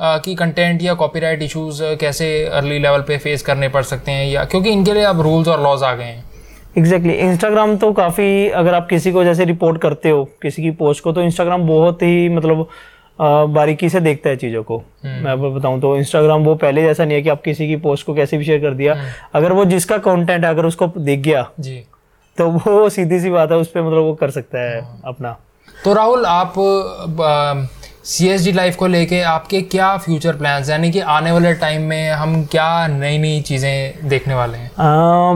कि कंटेंट या कॉपीराइट इश्यूज़ कैसे अर्ली लेवल पे फेस करने पड़ सकते हैं? या क्योंकि इनके लिए अब रूल्स और लॉज आ गए हैं। Exactly exactly. इंस्टाग्राम तो काफ़ी अगर आप किसी को जैसे रिपोर्ट करते हो किसी की पोस्ट को तो इंस्टाग्राम बहुत ही मतलब बारीकी से देखता है चीज़ों को। मैं आपको बताऊँ तो इंस्टाग्राम वो पहले जैसा नहीं है कि आप किसी की पोस्ट को कैसे भी शेयर कर दिया। अगर वो जिसका कंटेंट है अगर उसको देख गया जी। तो वो सीधी सी बात है उस पर मतलब वो कर सकता है। अपना। तो राहुल आप सी एस डी लाइफ को लेके आपके क्या फ्यूचर प्लान्स यानी कि आने वाले टाइम में हम क्या नई नई चीज़ें देखने वाले हैं?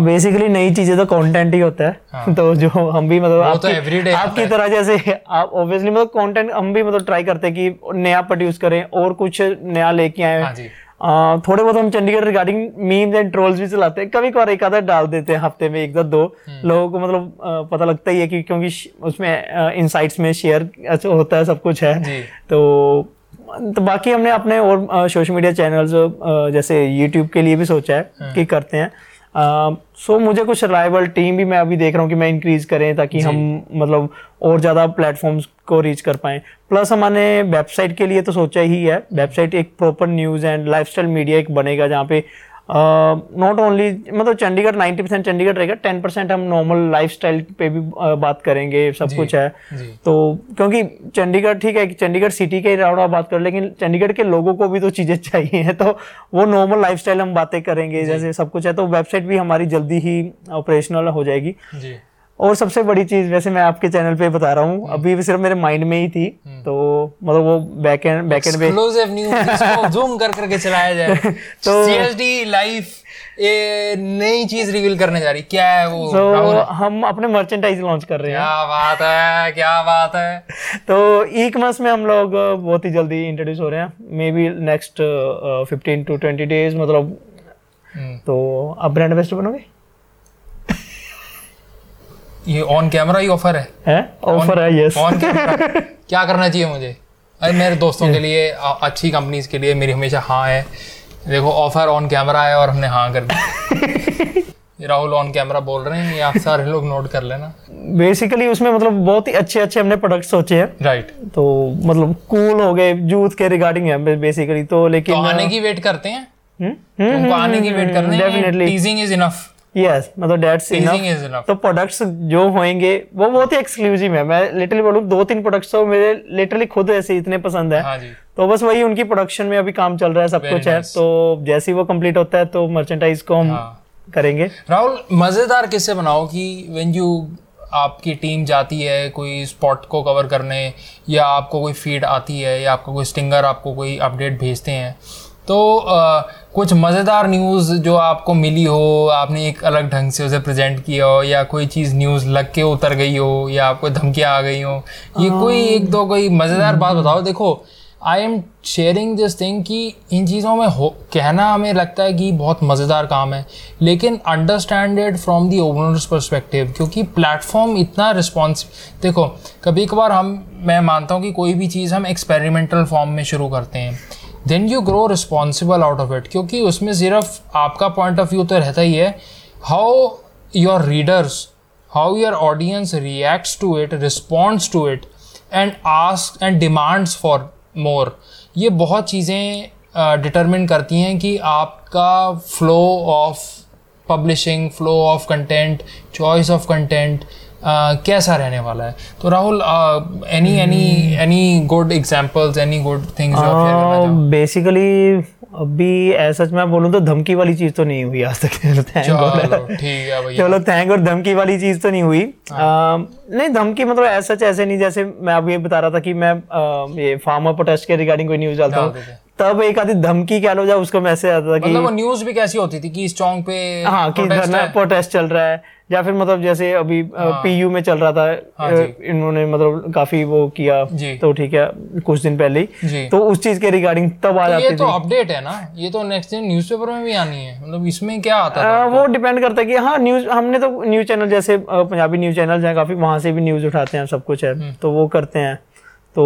बेसिकली नई चीज़ें तो कंटेंट ही होता है। हाँ. तो जो हम भी मतलब वो तो आपकी- आपकी तरह जैसे आप ऑब्वियसली मतलब कंटेंट हम भी मतलब ट्राई करते हैं कि नया प्रोड्यूस करें और कुछ नया लेके आए। हाँ जी। थोड़े बहुत हम Chandigarh regarding memes and trolls भी चलाते हैं। कभी कभार एक आधा डाल देते हैं हफ़्ते में एक दो दो। हम्म। लोगों को मतलब पता लगता ही है कि क्योंकि उसमें इनसाइट्स में शेयर होता है सब कुछ है। तो तो बाकी हमने अपने और सोशल मीडिया चैनल्स जैसे यूट्यूब के लिए भी सोचा है कि करते हैं। सो मुझे कुछ राइवल टीम भी मैं अभी देख रहा हूँ कि मैं इंक्रीज करें ताकि हम मतलब और ज़्यादा प्लेटफॉर्म्स को रीच कर पाएँ। प्लस हमारे वेबसाइट के लिए तो सोचा ही है। वेबसाइट एक proper news and lifestyle media एक बनेगा जहाँ पे नॉट ओनली मतलब चंडीगढ़ 90 परसेंट चंडीगढ़ रहेगा टेन परसेंट हम नॉर्मल लाइफ स्टाइल पे भी uh, बात करेंगे सब कुछ है। तो क्योंकि चंडीगढ़ ठीक है कि चंडीगढ़ सिटी के राउंड बात कर लेकिन चंडीगढ़ के लोगों को भी तो चीज़ें चाहिए तो वो नॉर्मल लाइफस्टाइल हम बातें करेंगे जैसे सब कुछ है तो वेबसाइट भी हमारी जल्दी ही ऑपरेशनल हो जाएगी। जी। और सबसे बड़ी चीज़ वैसे मैं आपके चैनल पे बता रहा हूँ अभी भी सिर्फ़ मेरे माइंड में ही थी तो मतलब वो बैक एंड बैक एंड पे जूम कर करके चलाया जाए। तो- सीएसडी लाइफ ये नई चीज़ रिवील करने जा रही। क्या है वो? तो राहुल हम अपने मर्चेंटाइज लॉन्च कर रहे हैं। क्या बात है क्या बात है। तो ई कॉमर्स में हम लोग बहुत ही जल्दी इंट्रोड्यूस हो रहे हैं। Maybe next fifteen to twenty days मतलब हम्म, तो आप ब्रांड एम्बेसडर बनोगे? ये ऑन कैमरा ही ऑफ़र है। है? ऑफ़र है यस ऑन कैमरा क्या करना चाहिए मुझे? अरे मेरे दोस्तों के लिए अच्छी कंपनीज़ के लिए मेरी हमेशा हाँ है। देखो ऑफ़र ऑन कैमरा है और हमने हाँ कर दी ये राहुल ऑन कैमरा बोल रहे हैं ये आप सारे लोग नोट कर लेना। बेसिकली उसमें मतलब बहुत ही अच्छे अच्छे हमने प्रोडक्ट सोचे हैं। Right right. तो मतलब कूल हो गए यूथ के रिगार्डिंग है बेसिकली तो लेकिन तो लेकिन आने की वेट करते हैं? हम्म? उनको आने की वेट करते हैं. टीजिंग इज़ इनफ यस मतलब डेट्स इनफ तो प्रोडक्ट्स जो होंगे वो बहुत ही एक्सक्लूसिव है। मैं लिटरली बोलूँ दो तीन प्रोडक्ट्स तो मेरे लिटरली खुद ऐसे इतने पसंद है। हाँ तो बस वही उनकी प्रोडक्शन में अभी काम चल रहा है सब Very कुछ है। तो जैसे ही वो कंप्लीट होता है तो मर्चेंटाइज को हम हाँ। करेंगे। राहुल मज़ेदार किससे बनाओ कि व्हेन यू आपकी टीम जाती है कोई स्पॉट को कवर करने या आपको कोई फ़ीड आती है या आपको कोई स्टिंगर आपको कोई अपडेट भेजते हैं तो अ, कुछ मज़ेदार न्यूज़ जो आपको मिली हो आपने एक अलग ढंग से उसे प्रेजेंट किया हो या कोई चीज़ न्यूज़ लग के उतर गई हो या आपको धमकियाँ आ गई हो ये कोई एक दो कोई मज़ेदार बात बताओ। देखो I am sharing this thing कि इन चीज़ों में हो कहना हमें लगता है कि बहुत मज़ेदार काम है लेकिन understand it from the owner's perspective क्योंकि प्लेटफॉर्म इतना रिस्पॉन्स देखो कभी कभार हम मैं मानता हूँ कि कोई भी चीज़ हम एक्सपेरिमेंटल फॉर्म में शुरू करते हैं। Then you grow responsible out of it क्योंकि उसमें सिर्फ़ आपका पॉइंट ऑफ़ व्यू तो रहता ही है। How your readers how your audience reacts to it responds to it and ask and demands for more ये बहुत चीज़ें डिटरमिन करती हैं कि आपका flow of publishing flow of content choice of content कैसा रहने वाला है? तो Rahul any any any good examples any good things जो आप शेयर करना चाहो? बेसिकली अभी ऐसा मैं बोलूँ तो धमकी वाली चीज़ तो नहीं हुई आज तक चलो है थैंक और धमकी वाली चीज़ तो नहीं हुई। आ, नहीं धमकी मतलब ऐसा ऐसे नहीं जैसे मैं अभी ये बता रहा था कि मैं आ, ये फार्मर प्रोटेस्ट के रिगार्डिंग कोई न्यूज़ डालता हूँ तब एक आधी धमकी कह लो या उसको मैसेज आता था कि मतलब वो न्यूज़ भी कैसी होती थी कि इस चौंक पे हाँ कि धरना प्रोटेस्ट चल रहा है। या फिर मतलब जैसे अभी पीयू में चल रहा था हाँ इन्होंने मतलब काफ़ी वो किया तो ठीक है कुछ दिन पहले ही। तो उस चीज़ के रिगार्डिंग तब आ तो जाती ये थी। तो अपडेट है ना ये तो नेक्स्ट दिन न्यूज़पेपर में भी आनी है मतलब इसमें क्या आता है वो डिपेंड करता है कि हाँ न्यूज़ हमने तो न्यूज़ चैनल जैसे पंजाबी न्यूज़ चैनल हैं काफ़ी वहाँ से भी न्यूज़ उठाते हैं सब कुछ हम्म। है तो वो करते हैं। तो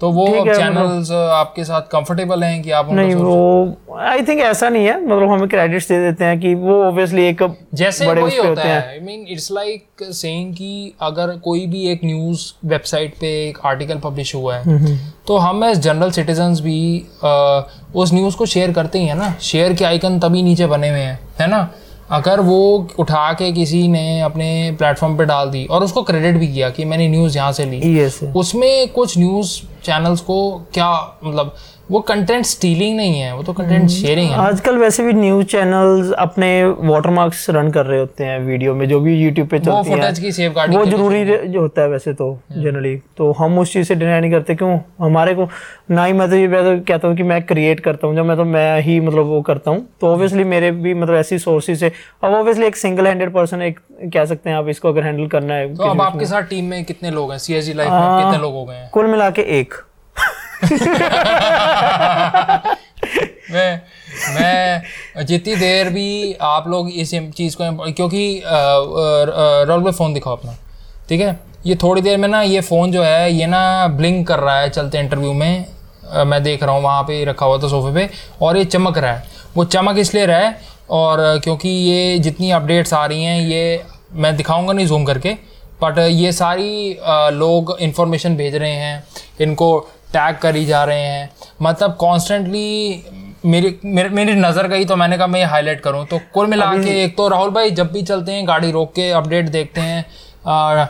तो वो चैनल्स आपके साथ कंफर्टेबल हैं कि आप नहीं वो आई थिंक ऐसा नहीं है मतलब हमें क्रेडिट्स दे देते हैं कि वो ऑब्वियसली एक जैसे बड़े वही होता होते है। I mean it's like saying कि अगर कोई भी एक न्यूज़ वेबसाइट पे एक आर्टिकल पब्लिश हुआ है तो हम एज जनरल सिटीजन्स भी अ, उस न्यूज़ को शेयर करते ही है ना शेयर के आइकन तभी नीचे बने हुए हैं है ना? अगर वो उठा के किसी ने अपने प्लेटफॉर्म पे डाल दी और उसको क्रेडिट भी किया कि मैंने न्यूज़ यहाँ से ली yes. उसमें कुछ न्यूज़ चैनल्स को क्या मतलब वो कंटेंट स्टीलिंग नहीं है वो तो कंटेंट शेयरिंग है। आजकल वैसे भी न्यूज़ चैनल्स अपने वाटरमार्क्स रन कर रहे होते हैं वीडियो में जो भी यूट्यूब पे चलती हैं। फुटेज की सेफ़ वो ज़रूरी जो होता है वैसे तो जनरली तो हम उस चीज़ से डिनाई नहीं करते क्यों? हमारे को ना ही मैं तो ये तो कहता हूँ कि मैं क्रिएट करता हूँ जब मैं तो मैं ही मतलब वो करता हूँ तो ऑब्वियसली मेरे भी मतलब ऐसी सोर्सेज से अब ऑब्वियसली एक सिंगल हैंडेड पर्सन एक कह सकते हैं आप इसको अगर हैंडल करना है तो अब आपके साथ टीम में कितने लोग हैं? सीएसजी लाइफ में कितने लोग हो गए हैं? कुल मिला के एक। मैं मैं जितनी देर भी आप लोग इस चीज़ को क्योंकि रोल पे फ़ोन दिखाओ अपना ठीक है? ये थोड़ी देर में ना ये फ़ोन जो है ये ना ब्लिंक कर रहा है चलते इंटरव्यू में। अ, मैं देख रहा हूँ वहाँ पे रखा हुआ था सोफे पे और ये चमक रहा है। वो चमक इसलिए रहा है और क्योंकि ये जितनी अपडेट्स आ रही हैं ये मैं दिखाऊँगा नहीं जूम करके बट ये सारी अ, लोग इन्फॉर्मेशन भेज रहे हैं इनको टैग करी जा रहे हैं। मतलब कॉन्स्टेंटली मेरी मेरे मेरी नज़र गई तो मैंने कहा मैं ये हाईलाइट करूँ। तो कुल मिला के एक तो राहुल भाई जब भी चलते हैं गाड़ी रोक के अपडेट देखते हैं आ, आ,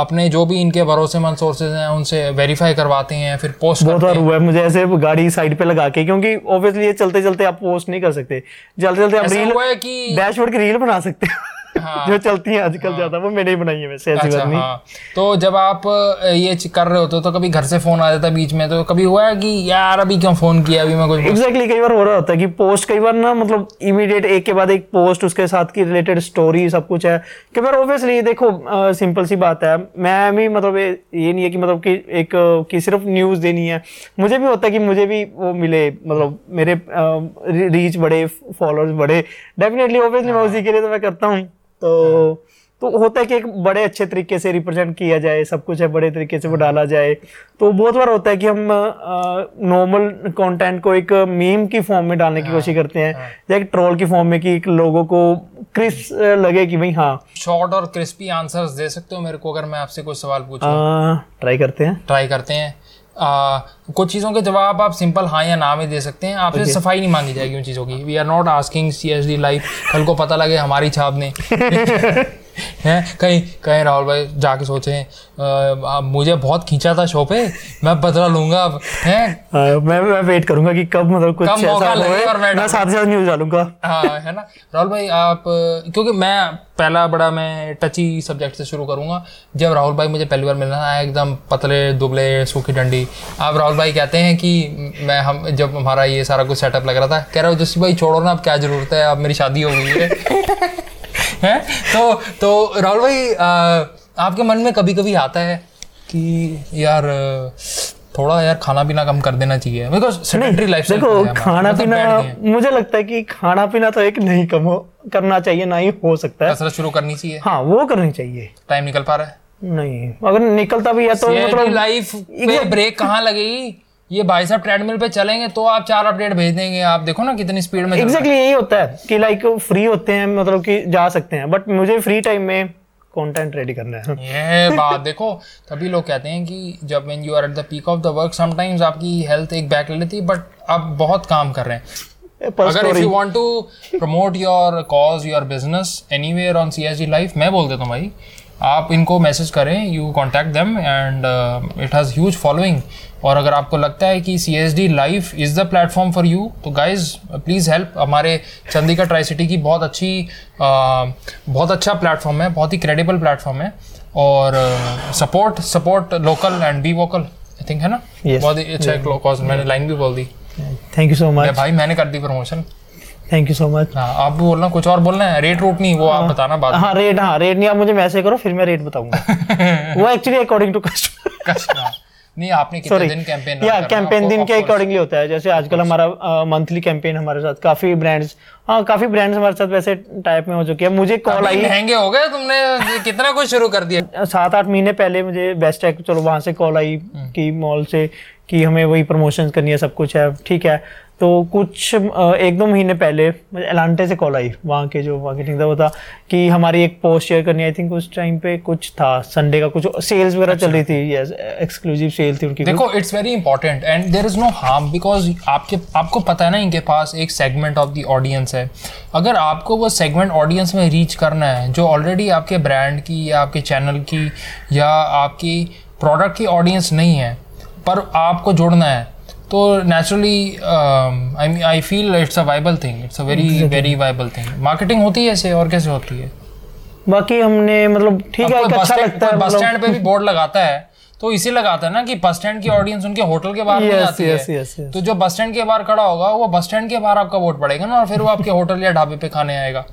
अपने जो भी इनके भरोसेमंद सोर्सेज हैं उनसे वेरीफाई करवाते हैं फिर पोस्ट बहुत बार हुआ है मुझे ऐसे गाड़ी साइड पे लगा के क्योंकि ऑब्वियसली ये चलते चलते आप पोस्ट नहीं कर सकते। चलते चलते आप रील कि डैशबोर्ड की रील बना सकते हैं। हाँ। जो चलती है आजकल हाँ, ज़्यादा वो मैंने ही बनाई है वैसे ऐसी अच्छा बात नहीं। हाँ। तो जब आप ये कर रहे होते हो तो कभी घर से फ़ोन आ जाता है बीच में तो कभी हुआ है कि यार अभी क्यों फ़ोन किया अभी मैं कुछ एग्जैक्टली कई बार हो रहा होता है कि पोस्ट कई बार ना मतलब इमीडिएट एक के बाद एक पोस्ट उसके साथ की रिलेटेड स्टोरी सब कुछ है। कई बार ऑब्वियसली देखो सिंपल सी बात है। मैं भी मतलब ये नहीं है कि मतलब कि एक कि सिर्फ़ न्यूज़ देनी है। मुझे भी होता है कि मुझे भी वो मिले मतलब मेरे रीच बढ़े फॉलोअर्स बढ़े। डेफिनेटली ऑब्वियसली मैं उसी के लिए तो मैं करता हूँ। तो तो होता है कि एक बड़े अच्छे तरीके से रिप्रेजेंट किया जाए सब कुछ है बड़े तरीके से वो डाला जाए। तो बहुत बार होता है कि हम नॉर्मल कंटेंट को एक मीम की फॉर्म में डालने की कोशिश करते हैं या एक ट्रोल की फॉर्म में कि एक लोगों को क्रिस्प लगे कि भाई हाँ। शॉर्ट और क्रिस्पी आंसर्स दे सकते हो मेरे को अगर मैं आपसे कुछ सवाल पूछूँ? ट्राई करते हैं। ट्राई करते हैं। आ, कुछ चीज़ों के जवाब आप सिंपल हाँ या ना में दे सकते हैं। आपसे okay. सफ़ाई नहीं मांगी जाएगी उन चीज़ों की। We are not asking C S D life कल को पता लगे हमारी छाप ने। हैं? कहीं कहीं राहुल भाई जाके सोचे आ, मुझे बहुत खींचा था शो पे मैं बदला लूँगा अब हैं? हाँ, मैं मैं वेट करूँगा कि कब मतलब कुछ कब मौका ऐसा लगे और मैं मैं साथ साथ न्यूज़ डालूँगा। हाँ है ना? राहुल भाई आप क्योंकि मैं पहला बड़ा मैं टची सब्जेक्ट से शुरू करूँगा। जब राहुल भाई मुझे पहली बार मिलना आया एकदम पतले दुबले सूखी डंडी। आप राहुल भाई कहते हैं कि मैं हम जब हमारा ये सारा कुछ सेटअप लग रहा था कह रहा हूँ जस्सी भाई छोड़ो ना अब क्या ज़रूरत है? अब मेरी शादी हो गई है। हैं? तो तो राहुल भाई आ, आपके मन में कभी कभी आता है कि यार थोड़ा यार खाना पीना कम कर देना चाहिए? बिकॉज़ सेडेंटरी लाइफ देखो खाना पीना मुझे लगता है कि खाना पीना तो एक नहीं कम हो करना चाहिए ना ही हो सकता है। कसरत शुरू करनी चाहिए। हाँ वो करनी चाहिए। टाइम निकल पा रहा है। नहीं अगर निकलता भी है तो मतलब लाइफ पे ब्रेक कहाँ लगेगी? ये भाई साहब ट्रेडमिल पे चलेंगे तो आप चार अपडेट भेज देंगे। आप देखो ना कितनी स्पीड में। एग्जैक्टली यही होता है कि लाइक फ्री होते हैं मतलब कि जा सकते हैं। बट मुझे फ्री टाइम में कंटेंट रेडी करना है। ये बात देखो तभी लोग कहते हैं कि जब when you are at the peak of the work sometimes आपकी हेल्थ एक बैक ले लेती है बट आप बहुत काम कर रहे हैं। अगर if you want to promote your cause your business anywhere on CSD life मैं बोल देता हूँ भाई आप इनको मैसेज करें you contact them and it has huge following और अगर आपको लगता है कि C S D life is the platform for you तो गाइज़ प्लीज़ हेल्प हमारे चंडीगढ़ ट्राई सिटी की बहुत अच्छी uh, बहुत अच्छा प्लेटफॉर्म है बहुत ही क्रेडिबल प्लेटफॉर्म है। और support support local and be vocal I think है ना? Yes. बहुत ही अच्छा एक कॉज मैंने लाइन भी बोल दी। थैंक यू सो मच भाई मैंने कर दी promotion thank you so much हाँ आप भी बोलना कुछ और बोलना है? रेट रूट नहीं वो आप बताना बात हाँ रेट हाँ रेट नहीं आप मुझे मैसेज करो फिर मैं रेट बताऊँगा। वो एक्चुअली अकॉर्डिंग टू कस्टमर अच्छा नहीं आपने कितने Sorry. दिन कैंपेन या कैंपेन दिन के अकॉर्डिंगली होता है जैसे आजकल हमारा मंथली कैंपेन हमारे साथ काफ़ी ब्रांड्स हाँ काफ़ी ब्रांड्स हमारे साथ वैसे टाइप में हो चुके हैं। मुझे कॉल आई महँगे हो गए तुमने कितना कुछ शुरू कर दिया? सात आठ महीने पहले मुझे बेस्ट है चलो वहाँ से कॉल आई हम्म। कि मॉल से कि हमें वही प्रमोशन करनी है सब कुछ है ठीक है। तो कुछ एक दो महीने पहले एलांटे से कॉल आई वहाँ के जो मार्केटिंग था वो था कि हमारी एक पोस्ट शेयर करनी आई थिंक उस टाइम पे कुछ था संडे का कुछ सेल्स वगैरह अच्छा। चल रही थी यस एक्सक्लूसिव सेल थी उनकी। देखो it's very important and there is no harm because आपके आपको पता है ना इनके पास एक सेगमेंट ऑफ़ द ऑडियंस है अगर आपको वो सेगमेंट ऑडियंस में रीच करना है जो ऑलरेडी आपके ब्रांड की या आपके चैनल की या आपकी प्रोडक्ट की ऑडियंस नहीं है पर आपको जुड़ना है तो naturally I I feel it's a viable thing it's a very very viable thing marketing होती है ऐसे और कैसे होती है? बाकी हमने मतलब ठीक है अच्छा लगता है बस मतलब- स्टैंड पे भी बोर्ड लगाता है तो इसी लगाता है ना कि बस स्टैंड की ऑडियंस उनके होटल के बाहर Yes, आती yes, है। yes, yes. तो जो बस स्टैंड के बाहर खड़ा होगा वो बस स्टैंड के बाहर आपका वोट पड़ेगा ना और फिर वो आपके होटल या ढाबे पे खाने आएगा।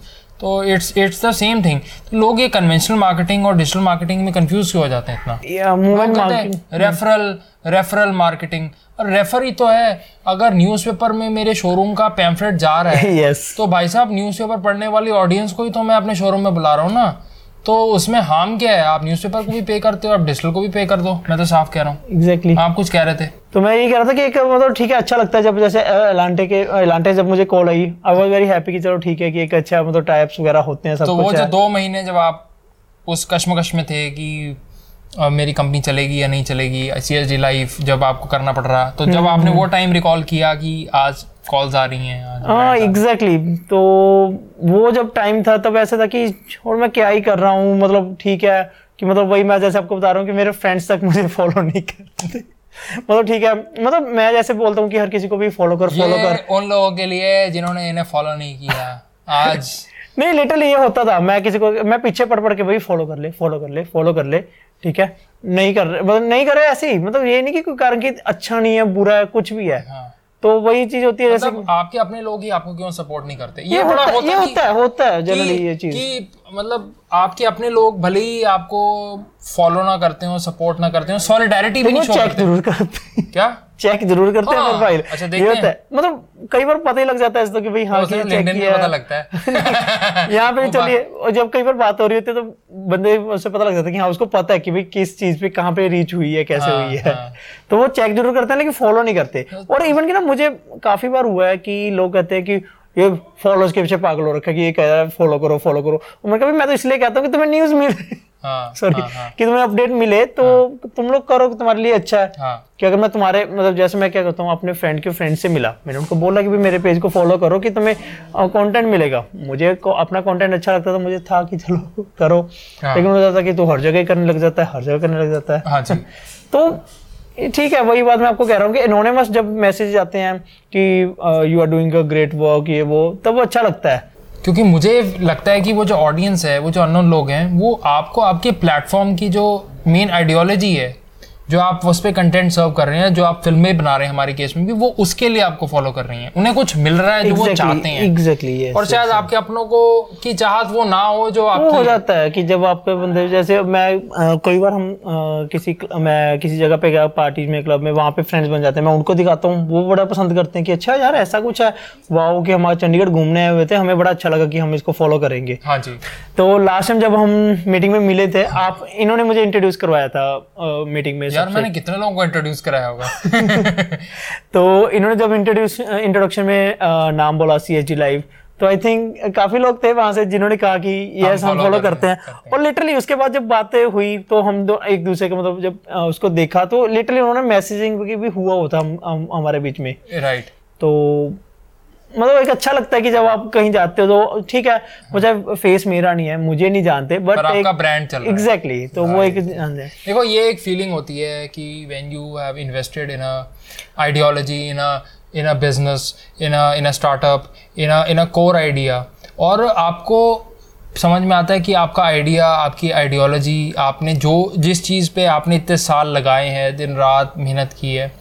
तो it's it's the same thing तो लोग ये कन्वेंशनल मार्केटिंग और डिजिटल मार्केटिंग में कंफ्यूज क्यों हो जाते हैं इतना? मार्केटिंग रेफरल रेफरल मार्केटिंग और रेफर ही तो है अगर न्यूज़पेपर में मेरे शोरूम का पैम्फलेट जा रहा है yes. तो भाई साहब न्यूज़पेपर पढ़ने वाली ऑडियंस को ही तो मैं अपने शोरूम में बुला रहा हूँ ना। तो उसमें हार्म क्या है? आप न्यूज़पेपर को भी पे करते हो आप डिजिटल को भी पे कर दो। मैं तो साफ़ कह रहा हूँ। एग्जैक्टली आप कुछ कह रहे थे। तो मैं ये कह रहा था कि एक मतलब ठीक है अच्छा लगता है जब जैसे एलांटे के एलांटे जब मुझे call I I was very happy कि चलो ठीक है कि एक अच्छा मतलब टाइप्स वगैरह होते हैं सब तो वो जो दो महीने जब आप उस कश्मकश में थे कि मेरी कंपनी चलेगी या नहीं चलेगी सी एस डी लाइफ जब आपको करना पड़ रहा तो जब आपने वो टाइम रिकॉल किया कि आज कॉल्स आ रही हैं हाँ एग्जैक्टली तो वो जब टाइम था तब ऐसा था कि और मैं क्या ही कर रहा हूँ? मतलब ठीक है कि मतलब वही मैं जैसे आपको बता रहा हूँ कि मेरे फ्रेंड्स तक मुझे फॉलो नहीं करते। मतलब ठीक है मतलब मैं जैसे बोलता हूँ कि हर किसी को भी फॉलो कर फॉलो कर। उन लोगों के लिए जिन्होंने इन्हें फॉलो नहीं किया आज। नहीं लिटरली ये होता था मैं किसी को मैं पीछे पढ़ पढ़ के भाई फॉलो कर ले फॉलो कर ले फॉलो कर ले ठीक है? नहीं कर रहे मतलब नहीं कर रहे ऐसे ही मतलब ये नहीं कि कोई कारण कि अच्छा नहीं है बुरा है कुछ भी है। हाँ। तो वही चीज़ होती है जैसे मतलब आपके अपने लोग ही आपको क्यों सपोर्ट नहीं करते? ये ये होता, होता ये होता है होता है जनरली ये चीज़। मतलब आपके अपने लोग भले ही आपको फॉलो ना करते हो सपोर्ट ना करते हो सॉलिडारिटी भी नहीं चेक ज़रूर करते हैं। क्या? चेक ज़रूर करते हैं हाँ, प्रोफ़ाइल अच्छा, देखते होता है। मतलब कई बार पता ही लग जाता है इसको कि भाई हाँ तो कि चेक किया पता लगता है। यहाँ पे चलिए और जब कई बार बात हो रही होती है तो बंदे उससे पता लग जाता है कि हाँ उसको पता है कि भाई किस चीज़ पे कहाँ पे रीच हुई है कैसे हाँ, हुई है। हाँ। तो वो चेक ज़रूर करते हैं लेकिन फॉलो नहीं करते। और इवन कि ना मुझे काफ़ी बार हुआ है कि लोग कहते हैं कि ये फॉलोज के पीछे पागल हो रखा कि ये कह रहा है फॉलो करो फॉलो करो. मैं कभी मैं तो इसलिए कहता हूँ कि तुम्हें न्यूज़ मिल. हाँ सॉरी हाँ, हाँ, कि तुम्हें अपडेट मिले तो तुम लोग करो तुम्हारे लिए अच्छा है। हाँ। कि अगर मैं तुम्हारे मतलब जैसे मैं क्या करता हूँ अपने फ्रेंड के फ्रेंड से मिला। मैंने उनको बोला कि भाई मेरे पेज को फॉलो करो कि तुम्हें कंटेंट मिलेगा। मुझे को, अपना कंटेंट अच्छा लगता था मुझे था कि चलो करो। हाँ। लेकिन होता था कि तू हर जगह करने लग जाता है हर जगह करने लग जाता है। हाँ तो ठीक है, वही बात मैं आपको कह रहा हूँ कि एनोनिमस जब मैसेज आते हैं कि you are doing a great work ये वो, तब वो अच्छा लगता है। क्योंकि मुझे लगता है कि वो जो ऑडियंस है, वो जो अननोन लोग हैं, वो आपको आपके प्लेटफॉर्म की जो मेन आइडियोलॉजी है जो आप उस पर कंटेंट सर्व कर रहे हैं जो आप फ़िल्में बना रहे हैं हमारे केस में भी वो उसके लिए आपको फॉलो कर रही हैं। उन्हें कुछ मिल रहा है जो exactly, वो चाहते हैं। एग्जैक्टली ये और शायद yes, आपके अपनों को की चाहत वो ना हो जो वो हो जाता है कि जब आपके बंदे जैसे मैं अ, कई बार हम अ, किसी मैं किसी जगह पे गया पार्टी में क्लब में वहाँ पे फ्रेंड्स बन जाते हैं मैं उनको दिखाता हूँ वो बड़ा पसंद करते हैं कि अच्छा यार ऐसा कुछ है। वाओ कि हमारे चंडीगढ़ घूमने आए हुए थे हमें बड़ा अच्छा लगा कि हम इसको फॉलो करेंगे। हाँ जी। तो लास्ट टाइम जब हम मीटिंग में मिले थे आप इन्होंने मुझे इंट्रोड्यूस करवाया था मीटिंग में यार मैंने कितने लोगों को इंट्रोड्यूस कराया होगा? तो इन्होंने जब इंट्रोड्यूस इंट्रोडक्शन में नाम बोला सी एच डी लाइव तो आई थिंक काफ़ी लोग थे वहाँ से जिन्होंने कहा कि यस हम फॉलो कर करते हैं। हैं, और लिटरली उसके बाद जब बातें हुई तो हम दो एक दूसरे के मतलब जब उसको देखा तो लिटरली उन्होंने मैसेजिंग भी हुआ होता हम हमारे बीच में। राइट तो मतलब एक अच्छा लगता है कि जब आप कहीं जाते हो तो ठीक है मुझे फेस मेरा नहीं है मुझे नहीं जानते बट आपका ब्रांड चल रहा है। एग्जैक्टली तो वो एक हाँ देखो ये एक फीलिंग होती है कि when you have invested in a ideology in a in a business in a in a startup in a in a core idea और आपको समझ में आता है कि आपका आइडिया आपकी आइडियोलॉजी आपने जो जिस चीज़ पे आपने इतने साल लगाए हैं दिन रात मेहनत की है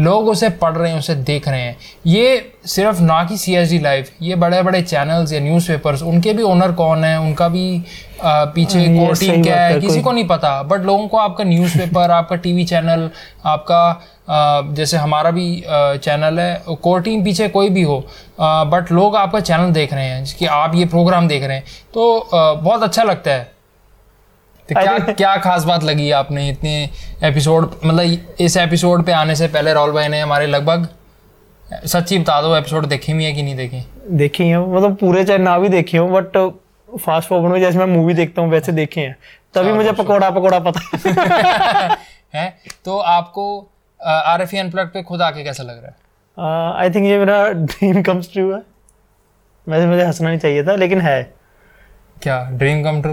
लोग उसे पढ़ रहे हैं उसे देख रहे हैं। ये सिर्फ़ ना कि सी एस डी लाइव ये बड़े बड़े चैनल्स या न्यूज़पेपर्स उनके भी ओनर कौन है? उनका भी आ, पीछे टीम क्या है? किसी को नहीं पता। बट लोगों को आपका न्यूज़पेपर आपका टीवी चैनल आपका अ, जैसे हमारा भी आ, चैनल है कोर पीछे कोई भी हो बट लोग आपका चैनल देख रहे हैं कि आप ये प्रोग्राम देख रहे हैं। तो बहुत अच्छा लगता है। तो क्या क्या खास बात लगी आपने इतने एपिसोड मतलब इस एपिसोड पे आने से पहले राहुल भाई ने हमारे लगभग सच्ची बता दो एपिसोड देखी हुई है कि नहीं देखी? देखी है मतलब पूरे चाहे ना भी देखी हूँ बट फास्ट फॉरवर्ड में जैसे मैं मूवी देखता हूँ वैसे देखे हैं। तभी मुझे पकौड़ा पकौड़ा पता। है? तो आपको आर एफ़ अनप्लग पे खुद आके कैसा लग रहा है? आई थिंक ये मेरा ड्रीम कम्स ट्रू है। वैसे मुझे हंसना नहीं चाहिए था लेकिन है। क्या? ड्रीम कम ट्रू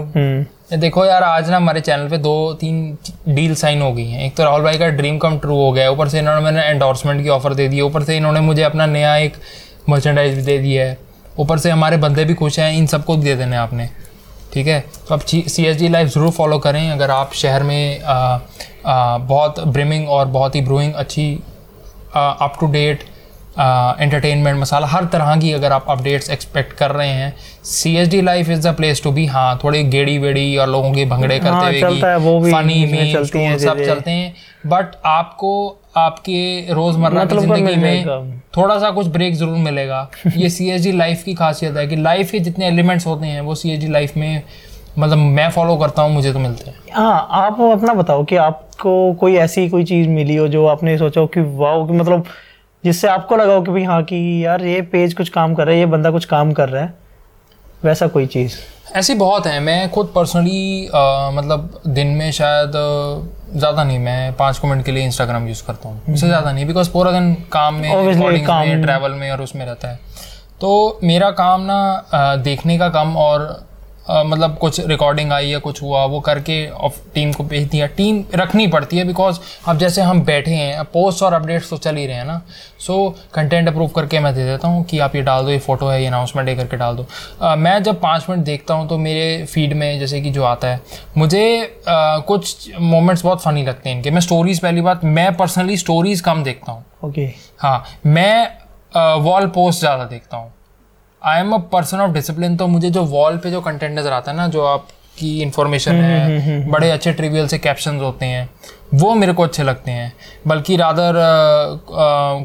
देखो यार आज ना हमारे चैनल पे दो तीन डील साइन हो गई हैं। एक तो राहुल भाई का ड्रीम कम ट्रू हो गया है। ऊपर से इन्होंने मैंने एंडोर्समेंट की ऑफ़र दे दी है। ऊपर से इन्होंने मुझे अपना नया एक मर्चेंडाइज भी दे दिया है। ऊपर से हमारे बंदे भी खुश हैं इन सबको दे देने आपने। ठीक है? तो आप सी एस डी लाइफ ज़रूर फॉलो करें। अगर आप शहर में आ, आ, बहुत ब्रिमिंग और बहुत ही ब्रूइंग अच्छी up to date entertainment masala हर तरह की अगर आप अपडेट्स एक्सपेक्ट कर रहे हैं C S D life is the place to be हाँ थोड़ी गेड़ी वेड़ी और लोगों के भंगड़े करते हाँ, हुए है, वो भी फनी में सब चलते हैं। बट आपको आपके रोज़मर्रा की मतलब ज़िंदगी में थोड़ा सा कुछ ब्रेक ज़रूर मिलेगा। ये सी एच डी लाइफ की खासियत है कि लाइफ के जितने एलिमेंट्स होते हैं वो सी एच डी लाइफ में मतलब मैं फॉलो करता हूँ मुझे तो मिलते हैं। हाँ आप अपना बताओ कि आपको कोई ऐसी कोई चीज़ मिली हो जो आपने सोचा हो कि वाह मतलब जिससे आपको लगा हो कि भाई हाँ कि यार ये पेज कुछ काम कर रहा है ये बंदा कुछ काम कर रहा है वैसा कोई चीज़? ऐसी बहुत हैं। मैं खुद पर्सनली मतलब दिन में शायद ज़्यादा नहीं मैं पाँच मिनट के लिए इंस्टाग्राम यूज़ करता हूँ। इससे ज़्यादा नहीं बिकॉज़ पूरा दिन काम में काम में में। ट्रैवल में और उसमें रहता है। तो मेरा काम ना देखने का काम और अ, मतलब कुछ रिकॉर्डिंग आई या कुछ हुआ वो करके और टीम को भेज दिया। टीम रखनी पड़ती है बिकॉज़ अब जैसे हम बैठे हैं पोस्ट और अपडेट्स तो चल ही रहे हैं ना। सो कंटेंट अप्रूव करके मैं दे देता हूँ कि आप ये डाल दो ये फ़ोटो है ये अनाउंसमेंट ये करके डाल दो। अ, मैं जब पाँच मिनट देखता हूँ तो मेरे फ़ीड में जैसे कि जो आता है मुझे अ, कुछ मोमेंट्स बहुत फनी लगते हैं इनके। मैं स्टोरीज पहली बात मैं पर्सनली स्टोरीज कम देखता हूँ। ओके हाँ मैं वॉल पोस्ट ज़्यादा देखता हूँ। I am a person of discipline तो मुझे जो वॉल पे जो कंटेंट नज़र आता है ना जो आपकी इन्फॉर्मेशन है बड़े अच्छे ट्रिवियल से कैप्शन होते हैं वो मेरे को अच्छे लगते हैं। बल्कि रादर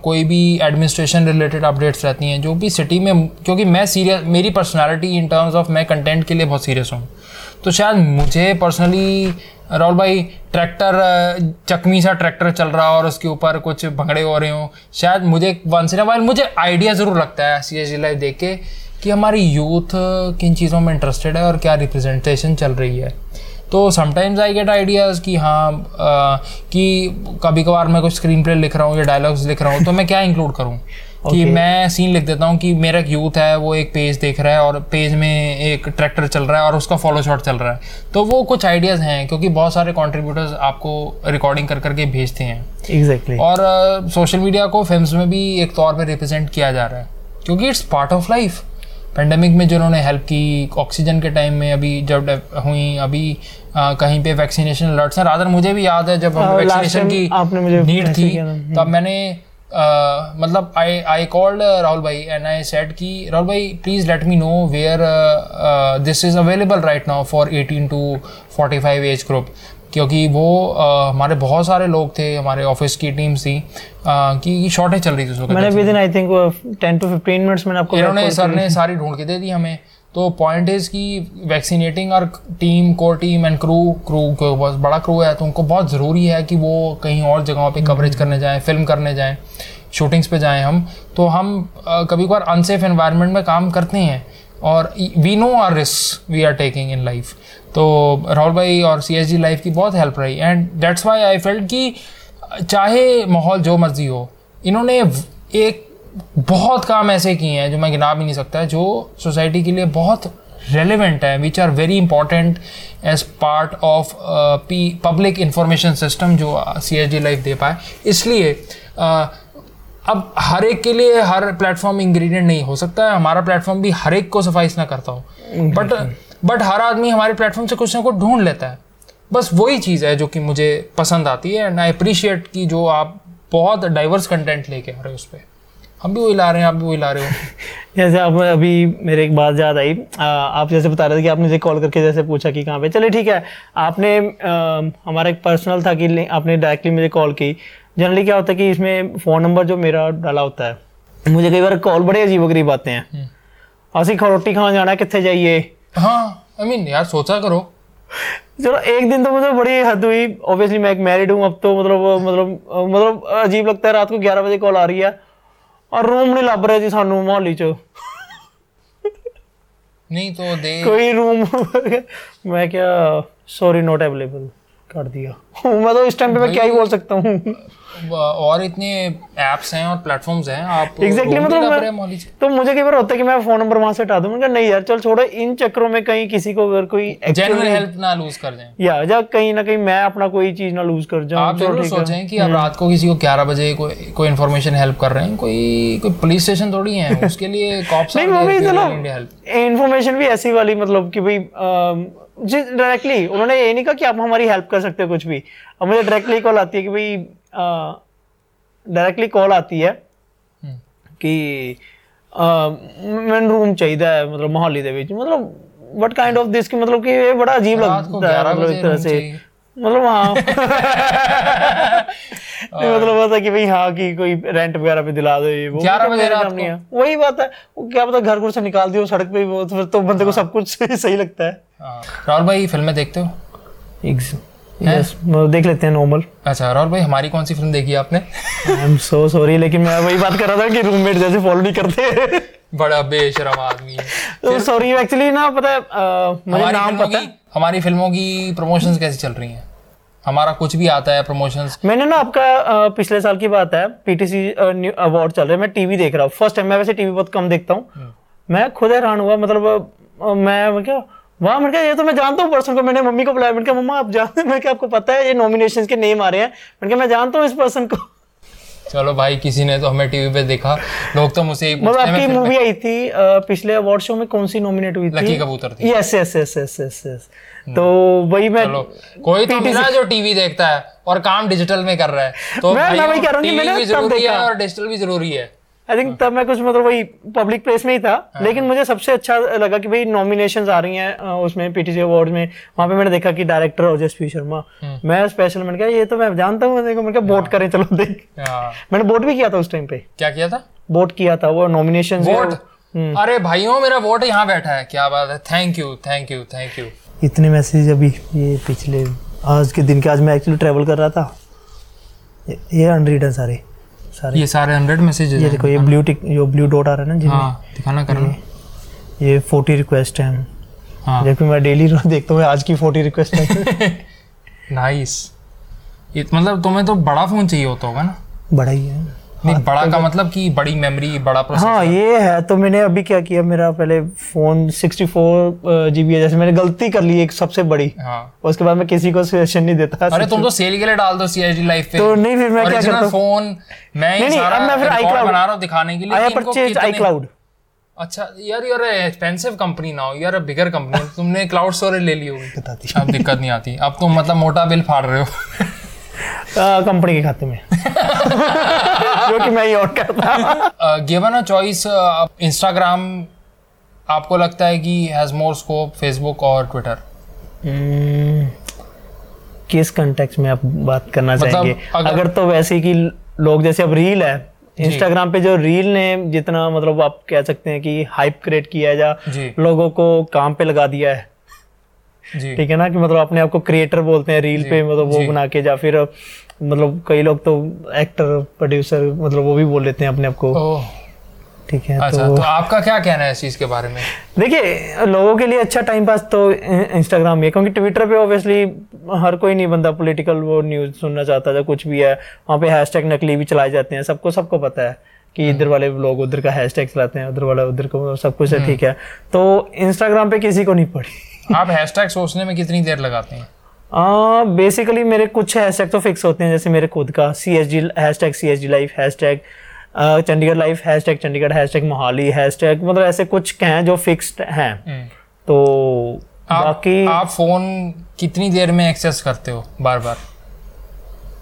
कोई भी एडमिनिस्ट्रेशन रिलेटेड अपडेट्स रहती हैं जो भी सिटी में क्योंकि मैं सीरियस मेरी पर्सनैलिटी इन टर्म्स ऑफ़ मैं कंटेंट के लिए बहुत सीरियस हूँ। तो शायद मुझे पर्सनली राहुल भाई ट्रैक्टर चकमी सा ट्रैक्टर चल रहा हो और उसके ऊपर कुछ भंगड़े हो रहे हो। शायद मुझे वंस इन वाइल मुझे आइडिया ज़रूर लगता है सी एस लाइव देख के कि हमारी यूथ किन चीज़ों में इंटरेस्टेड है और क्या रिप्रेजेंटेशन चल रही है। तो समटाइम्स आई गेट आइडियाज़ कि हाँ अ, कि कभी कभार मैं कुछ स्क्रीन प्ले लिख रहा हूँ या डायलॉग्स लिख रहा हूँ तो मैं क्या इंक्लूड करूँ? कि मैं सीन लिख देता हूँ कि मेरा एक यूथ है वो एक पेज देख रहा है और पेज में एक ट्रैक्टर चल रहा है और उसका फॉलो शॉट चल रहा है। तो वो कुछ आइडियाज़ हैं क्योंकि बहुत सारे कॉन्ट्रीब्यूटर्स आपको रिकॉर्डिंग कर करके भेजते हैं। एग्जैक्टली और सोशल मीडिया को फ़िल्म में भी एक तौर पर रिप्रेजेंट किया जा रहा है क्योंकि it's part of life pandemic में जिन्होंने हेल्प की ऑक्सीजन के टाइम में अभी जब हुई अभी अ, कहीं पे वैक्सीनेशन अलर्ट्स हैं। रादर मुझे भी याद है जब हाँ, वैक्सीनेशन की आपने मुझे नीड थी तब मैंने अ, मतलब आई आई कॉल्ड राहुल भाई एंड आई सेड कि राहुल भाई please let me know where this is available right now for 18 to 45 age group क्योंकि वो अ, हमारे बहुत सारे लोग थे हमारे ऑफ़िस की टीम थी अ, कि शॉर्टेज चल रही थी मैंने within I think ten to fifteen minutes मैंने आपको इन्होंने सर ने सारी ढूंढ के दे दी हमें। तो पॉइंट इज़ कि वैक्सीनेटिंग और team core team and crew crew को बहुत बड़ा क्रू है तो उनको बहुत ज़रूरी है कि वो कहीं और जगहों पे कवरेज करने जाएँ फ़िल्म करने जाएँ शूटिंग्स पे जाएँ हम। तो हम कभी कभार अनसेफ एनवायरनमेंट में काम करते हैं और we know our risk we are taking in life तो राहुल भाई और सी एस लाइफ की बहुत हेल्प रही and that's why I felt कि चाहे माहौल जो मर्ज़ी हो, इन्होंने एक बहुत काम ऐसे किए हैं जो मैं गिना भी नहीं सकता जो सोसाइटी के लिए बहुत रेलिवेंट है which are very important as part of P public information system जो सी एच डी लाइफ दे पाए। इसलिए uh, अब हर एक के लिए हर प्लेटफॉर्म इंग्रेडिएंट नहीं हो सकता है। हमारा प्लेटफॉर्म भी हर एक को सफाइस ना करता हो। बट बट हर आदमी हमारे प्लेटफॉर्म से कुछ ना कुछ ढूंढ लेता है। बस वही चीज़ है जो कि मुझे पसंद आती है एंड आई अप्रिशिएट कि जो आप बहुत डाइवर्स कंटेंट लेके आ रहे हो उस पर हम भी वही ला रहे हैं आप भी वही ला रहे हो। जैसे आप अभी मेरे एक बात याद आई। आप जैसे बता रहे थे कि आपने मुझे कॉल करके जैसे पूछा कि कहाँ पे। चलिए ठीक है आपने आ, हमारा एक पर्सनल था कि आपने डायरेक्टली मुझे कॉल की। जनरली क्या होता है कि इसमें फ़ोन नंबर जो मेरा डाला होता है मुझे कई बार कॉल बड़े अजीब गरीब आते हैं। ਅਸੀਂ रोटी खाना जाना कितने जाइए? हाँ आई मीन यार सोचा करो। चलो एक दिन तो मुझे बड़ी हद हुई। ऑब्वियसली मैं एक मैरिड हूँ अब तो मतलब मतलब मतलब अजीब लगता है रात को ग्यारह बजे कॉल आ रही है। और रूम नहीं लभ रहे जी सानू मोहाली च नहीं तो दे कोई रूम मैं क्या सॉरी नॉट अवेलेबल कर दिया। मैं तो इस टाइम पे मैं क्या ही बोल सकता हूँ। और इतने एप्स हैं और प्लेटफॉर्म्स हैं आप एग्जैक्टली हैं मतलब मैं, तो मुझे कई बार होता है कि मैं फ़ोन नंबर वहाँ से हटा दूँ। मैंने नहीं यार चल छोड़ो इन चक्करों में कहीं किसी को अगर कोई जेन्युइन हेल्प ना लूज कर दें। या या कहीं ना कहीं मैं अपना कोई चीज़ ना लूज कर जाऊँ। आप ज़रूर सोचें कि आप रात को किसी को 11 बजे कोई कोई इन्फॉर्मेशन हेल्प कर रहे हैं। कोई कोई पुलिस स्टेशन थोड़ी है उसके लिए कॉप्स नहीं वो भी इन्फॉर्मेशन भी ऐसी वाली मतलब कि भाई डायरेक्टली उन्होंने ये नहीं कहा कि आप हमारी हेल्प कर सकते हो कुछ भी अब मुझे डायरेक्टली कॉल आती है कि भाई डायरेक्टली कॉल आती है हम्म। कि ਮੈਨੂੰ रूम चाहिए है मतलब मोहाली ਦੇ ਵਿੱਚ मतलब व्हाट काइंड ऑफ दिस कि मतलब कि ये बड़ा अजीब रात को लगता है 11 मतलब मतलब हाँ। नहीं, मतलब है कि भाई हाँ कि कोई रेंट वगैरह पे दिला दो ये वो 11 मतलब बजे मेरे रात काम नहीं है वही बात है वो क्या पता घर घर से निकाल दियो सड़क पे ही वो तो तो बंदे को सब कुछ सही लगता है। हाँ। राहुल भाई फ़िल्में देखते हो? यस देख लेते हैं नॉर्मल अच्छा राहुल भाई हमारी कौन सी फ़िल्म देखी आपने? आई एम सो सॉरी लेकिन मैं वही बात कर रहा था कि रूममेट जैसे फॉलो नहीं करते। बड़ा बेशरम आदमी है। तो सॉरी एक्चुअली ना पता है मुझे नाम पता है। हमारी फ़िल्मों की प्रमोशंस कैसी चल रही हैं? हमारा कुछ भी आता है प्रमोशंस मैंने ना आपका अ, पिछले साल की बात है पीटीसी अवार्ड चल रहे हैं। मैं टीवी देख रहा हूँ। फ़र्स्ट टाइम मैं वैसे टीवी बहुत कम देखता हूँ। मैं खुद हैरान हुआ मतलब मैं मैं क्या वाह मैंने कहा ये तो मैं जानता हूँ पर्सन को। मैंने मम्मी को बुलाया मैंने कहा मम्मा आप जानते हैं मैं क्या आपको पता है ये नॉमिनेशन के नेम आ रहे हैं। मैंने कहा मैं जानता हूँ इस पर्सन को। चलो भाई किसी ने तो हमें टीवी पे देखा। लोग तो मुझसे ही मतलब आपकी मूवी आई थी पिछले अवार्ड शो में कौन सी नॉमिनेट हुई थी? लकी कबूतर थी। Yes yes yes yes yes yes तो वही मैं चलो कोई तो मिला जो टीवी देखता है और काम डिजिटल में कर रहा है। तो मैं- मैं भाइयों, कह रहा हूँ मैंने भी ज़रूरी है देखा। और डिजिटल भी ज़रूरी है। आई थिंक तब मैं कुछ मतलब वही पब्लिक प्लेस में ही था हाँ। लेकिन मुझे सबसे अच्छा लगा कि भाई नॉमिनेशंस आ रही हैं उसमें पीटीसी अवार्ड में। वहाँ पे मैंने देखा कि डायरेक्टर ओजस्वी शर्मा। मैं स्पेशल मैंने कहा ये तो मैं जानता हूँ मैंने कहा मैंने कहा वोट करें चलो देख। हाँ, मैंने वोट भी किया था उस टाइम पे। क्या किया था? वोट किया था वो नॉमिनेशन हम्म। अरे भाइयों मेरा वोट यहाँ बैठा है क्या बात है। Thank you thank you thank you इतने मैसेज अभी ये पिछले आज के दिन के आज मैं एक्चुअली ट्रेवल कर रहा था। ये- ये अनरीड है सारे। सारे। ये सारे हंड्रेड मैसेजेस ये देखो ये ब्लू टिक जो ब्लू डॉट आ रहा है ना जिनमें? हाँ दिखाना करना ये फोर्टी रिक्वेस्ट हैं। हाँ। जबकि मैं डेली देखता हूँ आज की फोर्टी रिक्वेस्ट है नाइस ये मतलब तुम्हें तो बड़ा फ़ोन चाहिए होता होगा ना? बड़ा ही है। नहीं बड़ा का मतलब कि बड़ी मेमोरी बड़ा प्रोसेसर हाँ ये है तो मैंने अभी क्या किया मेरा पहले फ़ोन 64 फोर जीबी है जैसे मैंने गलती कर ली एक सबसे बड़ी। हाँ। उसके बाद मैं किसी को सजेशन नहीं देता। अरे तुम तो सेल के लिए डाल दो सीएचडी लाइफ पे। तो नहीं, फिर मैं क्या करता हूँ? फ़ोन मैं ही नहीं, अब मैं फिर iCloud- बना रहा हूँ दिखाने के लिए आई परचेज आई क्लाउड अच्छा यार यार एक्सपेंसिव कंपनी ना हो यार बिगर कंपनी तुमने क्लाउड स्टोरेज ले ली होगी। बता दी अब दिक्कत नहीं आती। अब तुम मतलब मोटा बिल फाड़ रहे हो। कंपनी के खाते में। जो कि मैं ही ऑन करता गिवन अ चॉइस इंस्टाग्राम आपको लगता है कि हैज़ मोर स्कोप फेसबुक और ट्विटर हम्म, किस कंटेक्स्ट में आप बात करना मतलब चाहेंगे? अगर- अगर, तो वैसे कि लोग जैसे अब रील है इंस्टाग्राम पे जो रील ने जितना मतलब आप कह सकते हैं कि हाइप क्रिएट किया है या लोगों को काम पे लगा दिया है ठीक है ना कि मतलब अपने आप को क्रिएटर बोलते हैं रील पे मतलब वो बना के या फिर मतलब कई लोग तो एक्टर प्रोड्यूसर मतलब वो भी बोल लेते हैं अपने आप को। ठीक है अच्छा तो तो आपका क्या कहना है इस चीज़ के बारे में? देखिए लोगों के लिए अच्छा टाइम पास तो इंस्टाग्राम ही है क्योंकि ट्विटर पे ऑब्वियसली हर कोई नहीं बंदा पॉलिटिकल वो न्यूज़ सुनना चाहता है कुछ भी है वहाँ पे हैशटैग नकली भी चलाए जाते हैं सबको सबको पता है कि इधर वाले लोग उधर का हैशटैग चलाते हैं उधर वाला उधर को सब कुछ है ठीक है। तो इंस्टाग्राम पे किसी को नहीं पड़ी। आप हैशटैग सोचने में कितनी देर लगाते हैं? बेसिकली uh, मेरे कुछ हैशटैग तो फिक्स होते हैं जैसे मेरे खुद का C S G hashtag C S G life hashtag Chandigarh life hashtag Chandigarh hashtag Mohali hashtag मतलब ऐसे कुछ हैं जो फिक्स्ड हैं। तो आप, बाकी आप फ़ोन कितनी देर में एक्सेस करते हो बार बार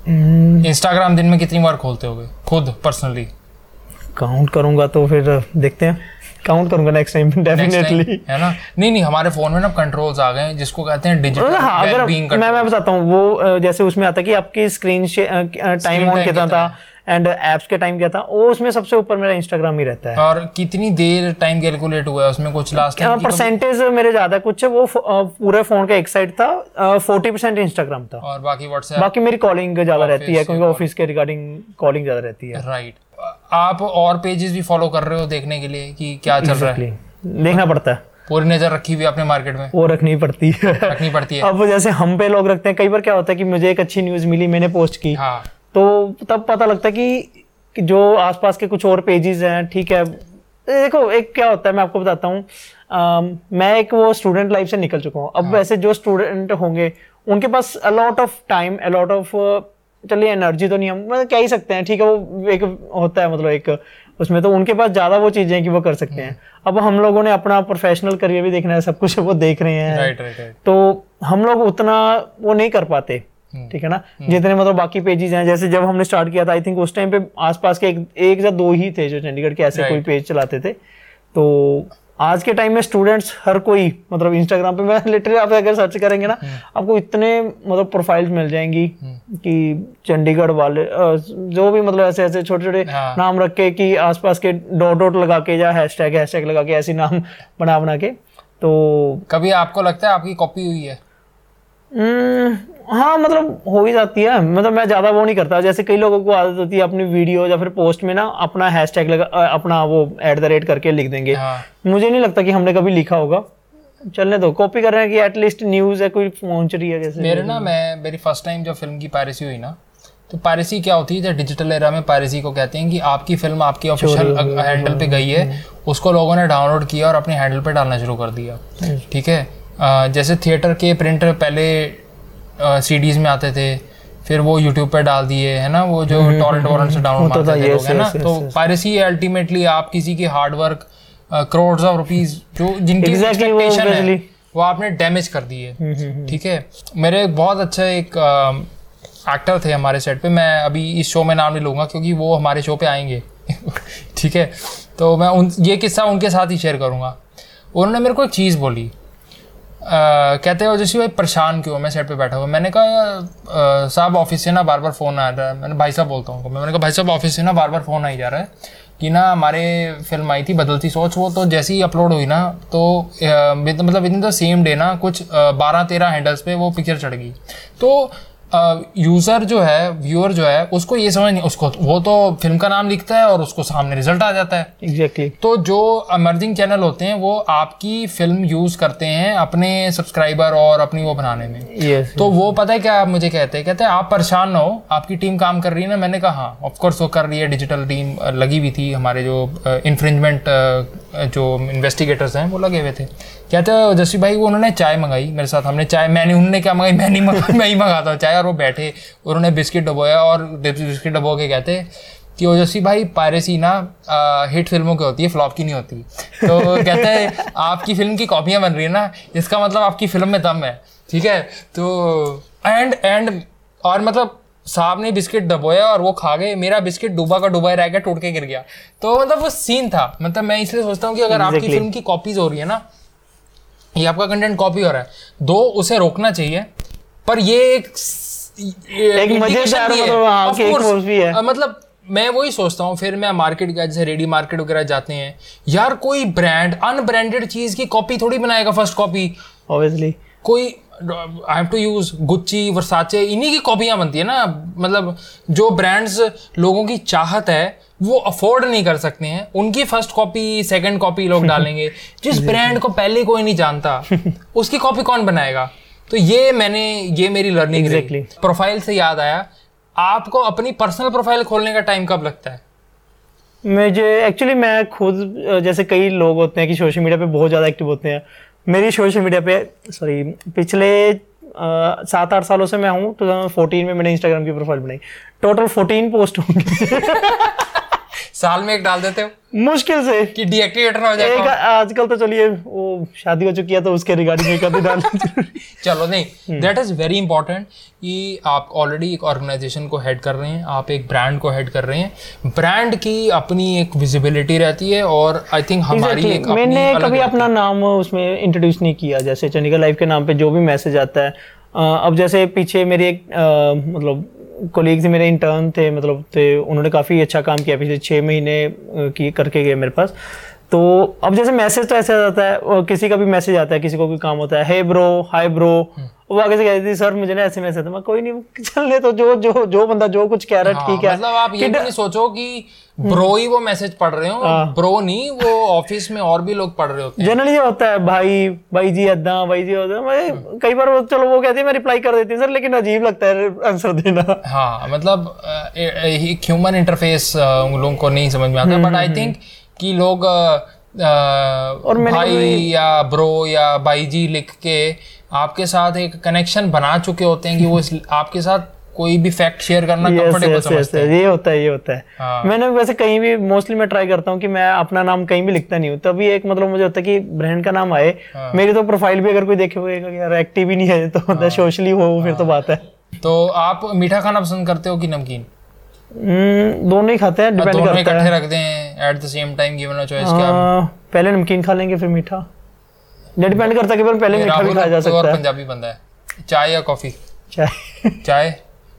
हम्म, इंस्टाग्राम दिन में कितनी बार खोलते होगे? खुद पर्सनली काउंट करूँगा तो फिर देखते हैं। काउंट करूँगा नेक्स्ट टाइम डेफिनेटली है ना? नहीं नहीं हमारे फ़ोन में ना कंट्रोल्स आ गए हैं जिसको कहते हैं डिजिटल हाँ अगर मैं मैं बताता हूँ वो जैसे उसमें आता है कि आपकी स्क्रीन टाइम ऑन कितना कितना? था एंड एप्स के टाइम क्या था वो उसमें सबसे ऊपर मेरा इंस्टाग्राम ही रहता है। और कितनी देर टाइम कैलकुलेट हुआ है उसमें कुछ लास्ट टाइम परसेंटेज मेरे ज़्यादा कुछ है वो पूरे फ़ोन का एक साइड था फोर्टी परसेंट इंस्टाग्राम था। और बाकी व्हाट्सएप बाकी मेरी कॉलिंग ज़्यादा रहती है क्योंकि ऑफ़िस के रिगार्डिंग कॉलिंग ज़्यादा रहती है। राइट आप और पेजेस भी फॉलो कर रहे हो देखने के लिए कि क्या चल रहा है? देखना पड़ता है। पूरी नज़र रखी हुई है अपने मार्केट में? वो रखनी पड़ती है। रखनी पड़ती है। अब जैसे हम पे लोग रखते हैं कई बार क्या होता है कि मुझे एक अच्छी न्यूज़ मिली मैंने पोस्ट की। हाँ। तो तब पता लगता है कि जो आसपास के कुछ और पेजेस हैं ठीक है। देखो एक क्या होता है मैं आपको बताता हूँ। मैं एक वो स्टूडेंट लाइफ से निकल चुका हूँ। अब वैसे जो स्टूडेंट होंगे उनके पास a lot of time a lot of चलिए एनर्जी तो नहीं हम मतलब कह ही सकते हैं ठीक है वो एक होता है मतलब एक उसमें तो उनके पास ज़्यादा वो चीज़ें हैं कि वो कर सकते हैं। अब हम लोगों ने अपना प्रोफेशनल करियर भी देखना है सब कुछ वो देख रहे हैं। राइट राइट राइट तो हम लोग उतना वो नहीं कर पाते ठीक है ना? जितने मतलब बाकी पेजेस हैं जैसे जब हमने स्टार्ट किया था आई थिंक उस टाइम पे आसपास के एक, एक या दो ही थे जो चंडीगढ़ के ऐसे कोई पेज चलाते थे। तो आज के टाइम में स्टूडेंट्स हर कोई मतलब इंस्टाग्राम पे मैं लिटरली आप अगर सर्च करेंगे ना आपको इतने मतलब प्रोफाइल्स मिल जाएँगी कि चंडीगढ़ वाले जो भी मतलब ऐसे ऐसे छोटे छोटे हाँ। नाम रख के कि आसपास के डॉट डॉट लगा के या हैशटैग हैशटैग लगा के ऐसे नाम बना बना के तो कभी आपको लगता है आपकी कॉपी हुई है? हम्म, हाँ मतलब हो ही जाती है। मतलब मैं ज़्यादा वो नहीं करता। जैसे कई लोगों को आदत होती है अपनी वीडियो या फिर पोस्ट में ना अपना हैशटैग लगा अपना वो एट द रेट करके लिख देंगे। हाँ। मुझे नहीं लगता कि हमने कभी लिखा होगा। चलने दो। कॉपी कर रहे हैं कि एटलीस्ट न्यूज़ है कोई पहुँच रही है जैसे। मेरे ना मैं मेरी फ़र्स्ट टाइम जब फ़िल्म की पायरेसी हुई ना तो पायरेसी क्या होती है? डिजिटल एरा में पायरेसी को कहते हैं कि आपकी फ़िल्म आपकी ऑफिशियल हैंडल पे गई है। उसको लोगों ने डाउनलोड किया और अपने हैंडल पे डालना शुरू कर दिया। ठीक है? जैसे थिएटर के प्रिंटर पहले सीडीज में आते थे फिर वो यूट्यूब पे डाल दिए है ना? वो जो टॉरेंट वॉरेंट से डाउनलोड होता था, मारते थे लोग है ना? तो पायरेसी अल्टीमेटली आप किसी की hard work crore of rupees जो जिनकी expectation है वो आपने डैमेज कर दिए ठीक है? मेरे एक बहुत अच्छा एक एक्टर थे हमारे सेट पे मैं अभी इस शो में नाम नहीं लूँगा क्योंकि वो हमारे शो पे आएँगे ठीक है? तो मैं उन ये किस्सा उनके साथ ही शेयर करूँगा। उन्होंने मेरे को एक चीज़ बोली कहते हैं जैसे भाई, परेशान क्यों मैं सेट पे बैठा हुआ मैंने कहा साहब ऑफ़िस से ना बार बार फ़ोन आ रहा है मैंने, भाई साहब बोलता हूँ मैंने कहा, भाई साहब ऑफ़िस से ना बार बार फ़ोन आई जा रहा है कि ना हमारे फ़िल्म आई थी, बदलती सोच वो तो जैसे ही अपलोड हुई ना तो मतलब with in the same day ना कुछ बारह तेरह हैंडल्स पे वो पिक्चर चढ़ गई। तो यूज़र जो है व्यूअर जो है उसको ये समझ नहीं उसको वो तो फ़िल्म का नाम लिखता है और उसको सामने रिज़ल्ट आ जाता है। Exactly exactly. तो जो अमर्जिंग चैनल होते हैं वो आपकी फ़िल्म यूज़ करते हैं अपने सब्सक्राइबर और अपनी वो बनाने में। यस तो yes. वो पता है क्या आप मुझे कहते हैं? कहते हैं आप परेशान ना हो आपकी टीम काम कर रही है ना? मैंने कहा हाँ ऑफकोर्स वो कर रही है डिजिटल टीम लगी हुई थी हमारे जो इन्फ्रिंजमेंट जो इन्वेस्टिगेटर्स हैं वो लगे हुए थे। कहते हैं जस्सी भाई वो उन्होंने चाय मंगाई मेरे साथ। हमने चाय मैंने उन्होंने क्या मंगाई? मैं नहीं मंगा मैं ही मंगाता हूँ चाय। और वो बैठे उन्होंने बिस्किट डबोया और बिस्किट डबो के कहते कि ओजस्वी भाई पायरेसी ना हिट फ़िल्मों की होती है फ्लॉप की नहीं होती। तो कहते हैं आपकी फ़िल्म की कॉपियाँ बन रही है ना इसका मतलब आपकी फ़िल्म में दम है। ठीक है? तो एंड एंड और मतलब साहब ने बिस्किट डबोया और वो खा गए। मेरा बिस्किट डूबा का डूबा रह गया टूट के गिर गया। तो मतलब वो सीन था। मतलब मैं इसलिए सोचता हूँ कि अगर आपकी फ़िल्म की कॉपीज हो रही है ना ये आपका कंटेंट कॉपी हो रहा है। दो उसे रोकना चाहिए। पर ये एक एक मज़ेदार मतलब हाँ, है। मतलब मैं वही सोचता हूँ फिर मैं मार्केट गया जैसे रेडी मार्केट वगैरह जाते हैं। यार कोई ब्रांड अनब्रांडेड चीज़ की कॉपी थोड़ी बनाएगा फ़र्स्ट कॉपी ऑब्वियसली कोई I have to use Gucci Versace इन्हीं की कॉपियाँ बनती है ना। मतलब जो ब्रांड्स लोगों की चाहत है वो अफोर्ड नहीं कर सकते हैं। उनकी फ़र्स्ट कॉपी सेकंड कॉपी लोग डालेंगे। जिस ब्रांड को पहले कोई नहीं जानता उसकी कॉपी कौन बनाएगा? तो ये मैंने ये मेरी लर्निंग Exactly. प्रोफ़ाइल से याद आया। आपको अपनी पर्सनल प्रोफ़ाइल खोलने का टाइम कब लगता है? मुझे एक्चुअली मैं खुद जैसे कई लोग होते हैं कि सोशल मीडिया पे बहुत ज़्यादा एक्टिव होते हैं। मेरी सोशल मीडिया पे सॉरी पिछले सात आठ सालों से मैं हूँ 2014 में मैंने इंस्टाग्राम की प्रोफ़ाइल बनाई। टोटल 14 पोस्ट होंगी। साल में एक डाल देते हो? मुश्किल से। कि डीएक्टिवेट ना हो जाए आजकल तो चलिए वो शादी हो चुकी है तो उसके रिगार्डिंग एक आधी डाल चलो नहीं दैट इज़ वेरी इंपॉर्टेंट कि आप ऑलरेडी एक ऑर्गेनाइजेशन को हेड कर रहे हैं आप एक ब्रांड को हेड कर रहे हैं। ब्रांड की अपनी एक विजिबिलिटी रहती है और आई थिंक हमारी Exactly. एक मैंने कभी अपना नाम उसमें इंट्रोड्यूस नहीं किया जैसे चंडीगढ़ लाइफ के नाम पे जो भी मैसेज आता है। अब जैसे पीछे मेरी एक मतलब कोलीग थे मेरे इंटर्न थे मतलब थे, उन्होंने काफ़ी अच्छा काम किया पिछले छः महीने की, करके गए मेरे पास। तो अब जैसे मैसेज तो ऐसे आ जाता है और किसी का भी मैसेज आता है किसी को कोई काम होता है हे ब्रो हाय ब्रो वो आगे से कहती थी सर मुझे ना ऐसे मैसेज मैं कोई नहीं चलने तो जो जो जो बंदा जो कुछ कह रहा है हाँ, ठीक है। मतलब आप ये नहीं सोचो कि ब्रो ही वो मैसेज पढ़ रहे हो ब्रो नहीं वो ऑफ़िस में और भी लोग पढ़ रहे होते हैं। जनरली ये होता है भाई भाई जी अदा भाई जी होता मैं कई बार चलो वो कहती है मैं रिप्लाई कर देती हूँ सर लेकिन अजीब लगता है आंसर देना। हाँ मतलब ह्यूमन इंटरफेस उन लोगों को नहीं समझ में आता हम्म, बट आई थिंक कि लोग अ, मैंने भाई या ब्रो या भाई जी लिख के आपके साथ एक कनेक्शन बना चुके होते हैं कि वो इस, आपके साथ कोई भी फैक्ट शेयर करना कंफर्टेबल समझते हैं। ये होता है ये होता है। हाँ। मैंने वैसे कहीं भी मोस्टली मैं ट्राई करता हूँ कि मैं अपना नाम कहीं भी लिखता नहीं हूँ। तभी एक मतलब मुझे होता है कि ब्रांड का नाम आए। हाँ। मेरी तो प्रोफ़ाइल भी अगर कोई देखे हुए यार एक्टिव ही नहीं है तो सोशली हो फिर तो बात है। तो आप मीठा खाना पसंद करते हो कि नमकीन? दोनों ही खाते हैं डिपेंड करता है। इकट्ठे रख दें at the same time given a choice क्या? हाँ, पहले नमकीन खा लेंगे फिर मीठा। ये डिपेंड करता है कि पहले मीठा भी खाया जा सकता है। पंजाबी बंदा है। चाय या कॉफ़ी? चाहे चाय?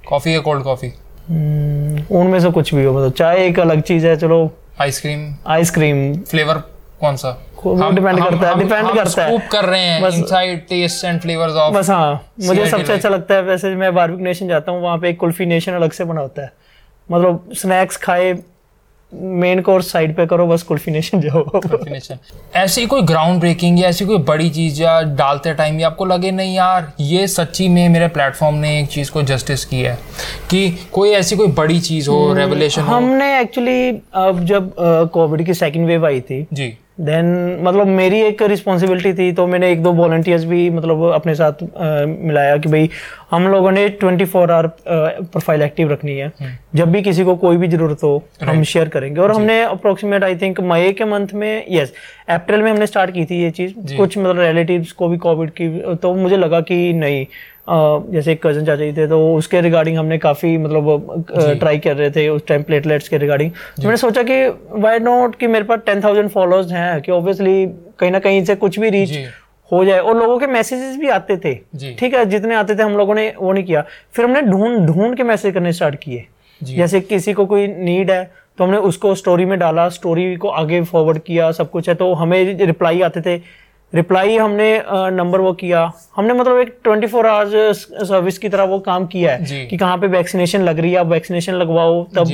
कॉफ़ी या कोल्ड कॉफ़ी हम्म, उनमें से कुछ भी हो मतलब चाय एक अलग चीज़ है चलो। आइसक्रीम आइसक्रीम फ्लेवर कौन सा? वो हम- करता है, हम करता है। scoop कर रहे हैं inside test and flavours of बस हाँ मुझे सबसे अच्छा लगता है वैसे मैं बारबेक्यू नेशन जाता हूँ वहाँ पे एक कुल्फी नेशन अलग से बना होता है। मतलब स्नैक्स खाए मेन कोर्स साइड पे करो बस कुल्फी नेशन जाओ। कुल्फिनेशन ऐसी कोई ग्राउंड ब्रेकिंग या ऐसी कोई बड़ी चीज़ या डालते टाइम या आपको लगे नहीं यार ये सच्ची में मेरे प्लेटफॉर्म ने एक चीज़ को जस्टिस की है। कि कोई ऐसी कोई बड़ी चीज़ हो रेवलेशन हमने एक्चुअली अब जब कोविड की सेकेंड वेव आई थी जी। देन मतलब मेरी एक रिस्पॉन्सिबिलिटी थी तो मैंने एक दो वॉलंटियर्स भी मतलब अपने साथ अ, मिलाया कि भाई हम लोगों ने 24 फोर आवर प्रोफ़ाइल एक्टिव रखनी है। जब भी किसी को कोई भी ज़रूरत हो हम शेयर करेंगे। और हमने अप्रोक्सीमेट आई थिंक मई के मंथ में यस अप्रैल में हमने स्टार्ट की थी ये चीज़। कुछ मतलब रिलेटिव्स को भी कोविड की तो मुझे लगा कि नहीं जैसे एक कज़न चाचा जी थे तो उसके रिगार्डिंग हमने काफ़ी मतलब ट्राई कर रहे थे उस टाइम प्लेटलेट्स के रिगार्डिंग तो मैंने सोचा कि वाई नॉट कि मेरे पास टेन थाउज़ेंड फॉलोअर्स हैं कि ऑब्वियसली कहीं ना कहीं से कुछ भी रीच हो जाए। और लोगों के मैसेजेस भी आते थे। ठीक है जितने आते थे हम लोगों ने वो नहीं किया। फिर हमने ढूंढ ढूंढ के मैसेज करने स्टार्ट किए। जैसे किसी को कोई नीड है तो हमने उसको स्टोरी में डाला स्टोरी को आगे फॉरवर्ड किया सब कुछ है तो हमें रिप्लाई आते थे रिप्लाई हमने नंबर वो किया। हमने मतलब एक ट्वेंटी फोर आवर्स सर्विस की तरह वो काम किया है कि कहाँ पे वैक्सीनेशन लग रही है आप वैक्सीनेशन लगवाओ तब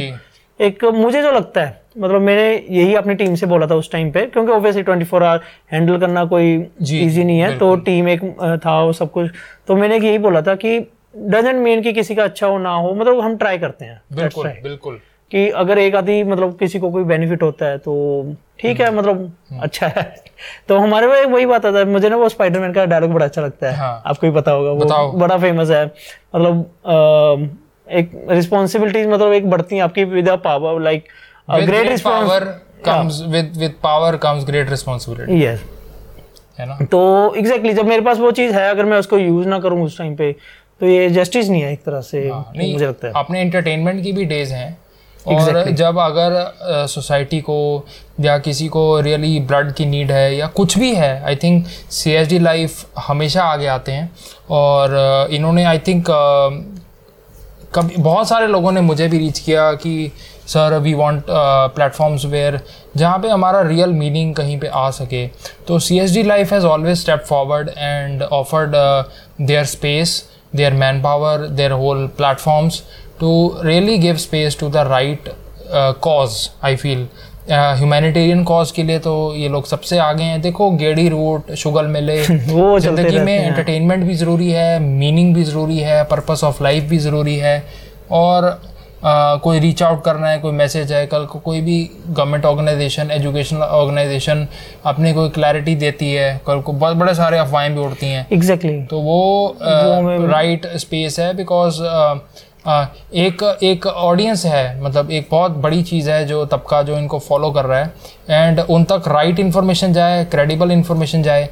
एक मुझे जो लगता है मतलब मैंने यही अपनी टीम से बोला था उस टाइम पे क्योंकि obviously twenty four hour handle करना कोई इजी नहीं है तो टीम एक था वो सब कुछ। तो मैंने यही बोला था कि डजेंट मीन कि किसी का अच्छा हो ना हो मतलब हम ट्राई करते हैं। बिल्कुल बिल्कुल। कि अगर एक आधी मतलब किसी को कोई बेनिफिट होता है तो ठीक हम्म। है मतलब अच्छा है। तो हमारे वो वही बात आता है मुझे ना वो स्पाइडरमैन का डायलॉग बड़ा अच्छा लगता है। हाँ। आपको ही पता होगा वो बड़ा फ़ेमस है। मतलब एक रिस्पॉन्सिबिलिटीज मतलब एक बढ़ती है आपकी with power like great with with power comes great yes है ना? तो एग्जैक्टली जब मेरे पास वो चीज़ है अगर मैं उसको यूज़ ना करूँ उस टाइम पे तो ये जस्टिस नहीं है एक तरह से हाँ, मुझे लगता है। अपने एंटरटेनमेंट की भी डेज़ हैं और exactly. जब अगर सोसाइटी uh, को या किसी को रियली really ब्लड की नीड है या कुछ भी है I think C S D life हमेशा आगे आते हैं। और uh, इन्होंने आई थिंक uh, कभी बहुत सारे लोगों ने मुझे भी रीच किया कि sir we want platforms where जहाँ पे हमारा रियल मीनिंग कहीं पे आ सके। तो C S D life has always step forward and offered there space there man power there whole platforms to really give space to the right uh, cause. I feel. Humanitarian cause के लिए तो ये लोग सबसे आगे हैं। देखो गेड़ी root शुगल मिले। ज़िंदगी में एंटरटेनमेंट भी ज़रूरी है मीनिंग भी ज़रूरी है पर्पस ऑफ़ लाइफ भी ज़रूरी है। और आ, कोई रीच आउट करना है कोई मैसेज है कल को कोई भी गवर्नमेंट ऑर्गेनाइजेशन एजुकेशनल ऑर्गेनाइजेशन अपनी कोई क्लैरिटी देती है कल को बहुत बड़े सारे अफवाहें भी उड़ती हैं। Exactly exactly. तो वो राइट स्पेस है बिकॉज़ एक एक ऑडियंस है मतलब एक बहुत बड़ी चीज़ है जो तबका जो इनको फॉलो कर रहा है। एंड उन तक राइट इन्फॉर्मेशन जाए क्रेडिबल इन्फॉर्मेशन जाए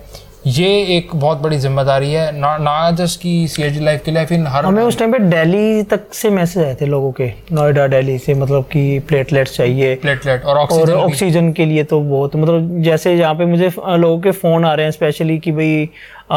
ये एक बहुत बड़ी ज़िम्मेदारी है ना ना जस्ट की सी एच लाइफ के लिए फिर हर हमें उस टाइम पे दिल्ली तक से मैसेज आए थे लोगों के नोएडा दिल्ली से मतलब कि प्लेटलेट्स चाहिए। प्लेटलेट और ऑक्सीजन। ऑक्सीजन के लिए तो बहुत मतलब जैसे यहाँ पे मुझे लोगों के फ़ोन आ रहे हैं स्पेशली कि भाई अ,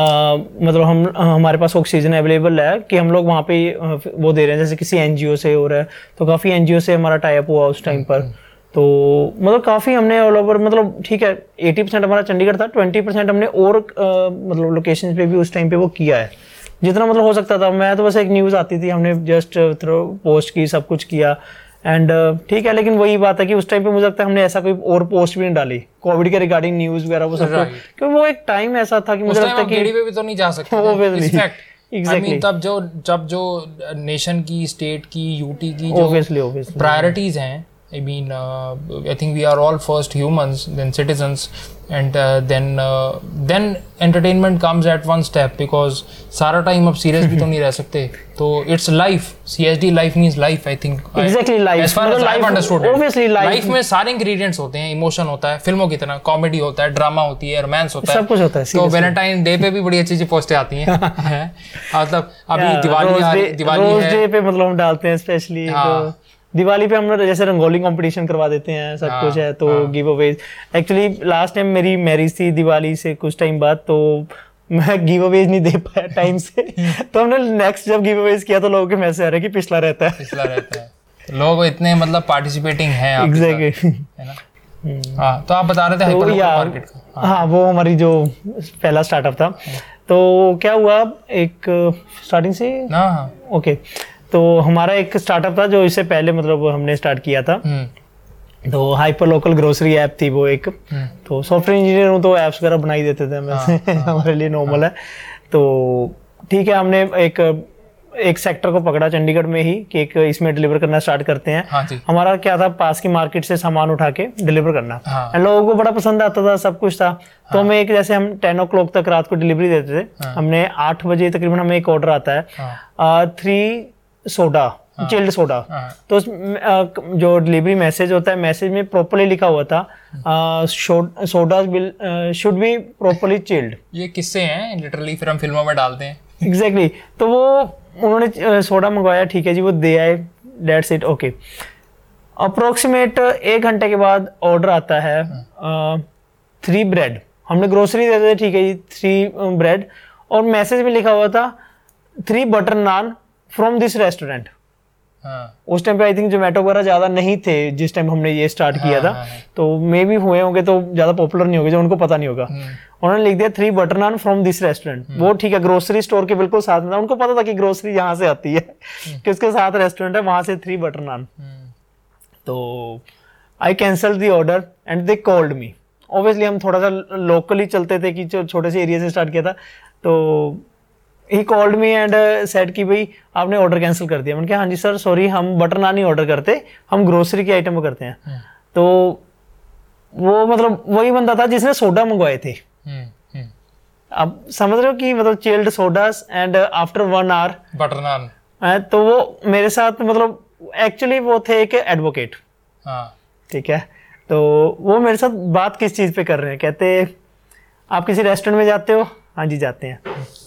मतलब हम हमारे पास ऑक्सीजन अवेलेबल है कि हम लोग वहाँ पे वो दे रहे हैं जैसे किसी एनजीओ से हो रहा है तो काफ़ी एनजीओ से हमारा टाइप हुआ उस टाइम पर। तो मतलब काफ़ी हमने ऑल ओवर मतलब ठीक है एटी परसेंट हमारा चंडीगढ़ था ट्वेंटी परसेंट हमने और अ, मतलब लोकेशन पे भी उस टाइम पे वो किया है। जितना मतलब हो सकता था मैं तो बस एक न्यूज़ आती थी हमने जस्ट थ्रो पोस्ट की सब कुछ किया। एंड ठीक है लेकिन वही बात है कि उस टाइम पे मुझे लगता है हमने ऐसा कोई और पोस्ट भी नहीं डाली। कोविड के रिगार्डिंग न्यूज़ वगैरह वो सब क्योंकि वो एक टाइम ऐसा था कि मुझे लगता है कि पे भी तो नहीं जा सकते. Fact Exactly. तब जो जब जो नेशन की स्टेट की यूटी की जो ऑब्वियसली हैं I mean uh, I think we are all first humans then citizens and uh, then uh, then entertainment comes at one step because सारा टाइम अब सीरियस भी तो नहीं रह सकते तो it's life CSD life means life I think Exactly, life. as far as मतलब I've understood obviously life- life में सारे इंग्रेडिएंट्स होते हैं इमोशन होता है फ़िल्मों की तरह कॉमेडी होता है ड्रामा होती है रोमांस होता है सब कुछ होता है, तो seriously. वैलेंटाइन पे भी बड़ी अच्छी अच्छी पोस्टें आती हैं हैं? मतलब अभी दिवाली डे दिवाली रोज है डे पे मतलब हम डालते हैं स्पेशली हाँ। दिवाली पे हम लोग जैसे रंगोली कंपटीशन करवा देते हैं सब हाँ, कुछ है तो giveaways actually last time मेरी मैरिज थी दिवाली से कुछ टाइम बाद तो मैं गिव अवेज नहीं दे पाया टाइम से। तो हमने नेक्स्ट जब गिव अवेज किया तो लोगों के मैसेज आ रहे कि पिछला रहता है। पिछला रहता है। तो लोग इतने मतलब पार्टिसिपेटिंग हैं एग्जैक्टली है ना? हाँ तो आप बता रहे थे तो hyperlocal या हाँ। वो हमारी जो पहला स्टार्टअप था। तो क्या हुआ एक स्टार्टिंग से? हाँ हाँ। ओके तो हमारा एक स्टार्टअप था जो इससे पहले मतलब हमने स्टार्ट किया था। हम्म। तो हाइपर लोकल ग्रोसरी ऐप थी वो एक। हम्म। तो सॉफ्टवेयर इंजीनियर हूँ तो ऐप्स वगैरह बना ही देते थे हमें। हमारे लिए नॉर्मल है। तो ठीक है हमने एक एक सेक्टर को पकड़ा चंडीगढ़ में ही कि एक इसमें डिलीवर करना स्टार्ट करते हैं। हाँ हमारा क्या था पास की मार्केट से सामान उठा के डिलीवर करना। हाँ। लोगों को बड़ा पसंद आता था सब कुछ था। तो हमें एक जैसे हम टेन ओ क्लॉक तक रात को डिलीवरी देते थे। हाँ। हमने आठ बजे तकरीबन हमें एक ऑर्डर आता है। हाँ। थ्री सोडा चिल्ड सोडा हाँ। तो जो डिलीवरी मैसेज होता है मैसेज में प्रॉपरली लिखा हुआ था soda should be properly chilled ये किस्से हैं लिटरली फिर हम फ़िल्मों में डालते हैं। Exactly exactly. तो वो उन्होंने सोडा मंगवाया ठीक है जी वो दे आए डेट्स इट ओके अप्रोक्सीमेट एक घंटे के बाद ऑर्डर आता है थ्री ब्रेड हमने ग्रोसरी दे दी ठीक है जी थ्री ब्रेड और मैसेज में लिखा हुआ था three butter naan from this restaurant हाँ। उस टाइम पे आई थिंक जोमेटो वगैरह ज़्यादा नहीं थे जिस टाइम हमने ये स्टार्ट किया था। हाँ, हाँ। तो मे भी हुए होंगे तो ज़्यादा पॉपुलर नहीं होंगे जो उनको पता नहीं होगा। उन्होंने लिख दिया three butter naan from this restaurant वो ठीक है ग्रोसरी स्टोर के बिल्कुल साथ में था। उनको पता था कि ग्रोसरी यहाँ से आती है कि उसके साथ रेस्टोरेंट है वहाँ से थ्री बटर नान हम्म, तो I cancel the order and they called me obviously हम थोड़ा सा लोकली चलते थे कि जो छोटे से एरिया से स्टार्ट किया था। तो he called me and said कि भाई आपने ऑर्डर कैंसिल कर दिया। मैंने कहा हाँ जी सर सॉरी हम बटर नान ही ऑर्डर करते हम ग्रोसरी की आइटम करते हैं। तो वो मतलब वही बंदा था जिसने सोडा मंगवाए थे। हम्म, हम्म। अब समझ रहे हो कि मतलब chilled sodas and after one hour butter naan तो वो मेरे साथ मतलब एक्चुअली वो थे एक एडवोकेट हाँ। ठीक है? तो वो मेरे साथ बात किस चीज़ पे कर रहे हैं? कहते आप किसी रेस्टोरेंट में जाते हो? हाँ जी जाते हैं।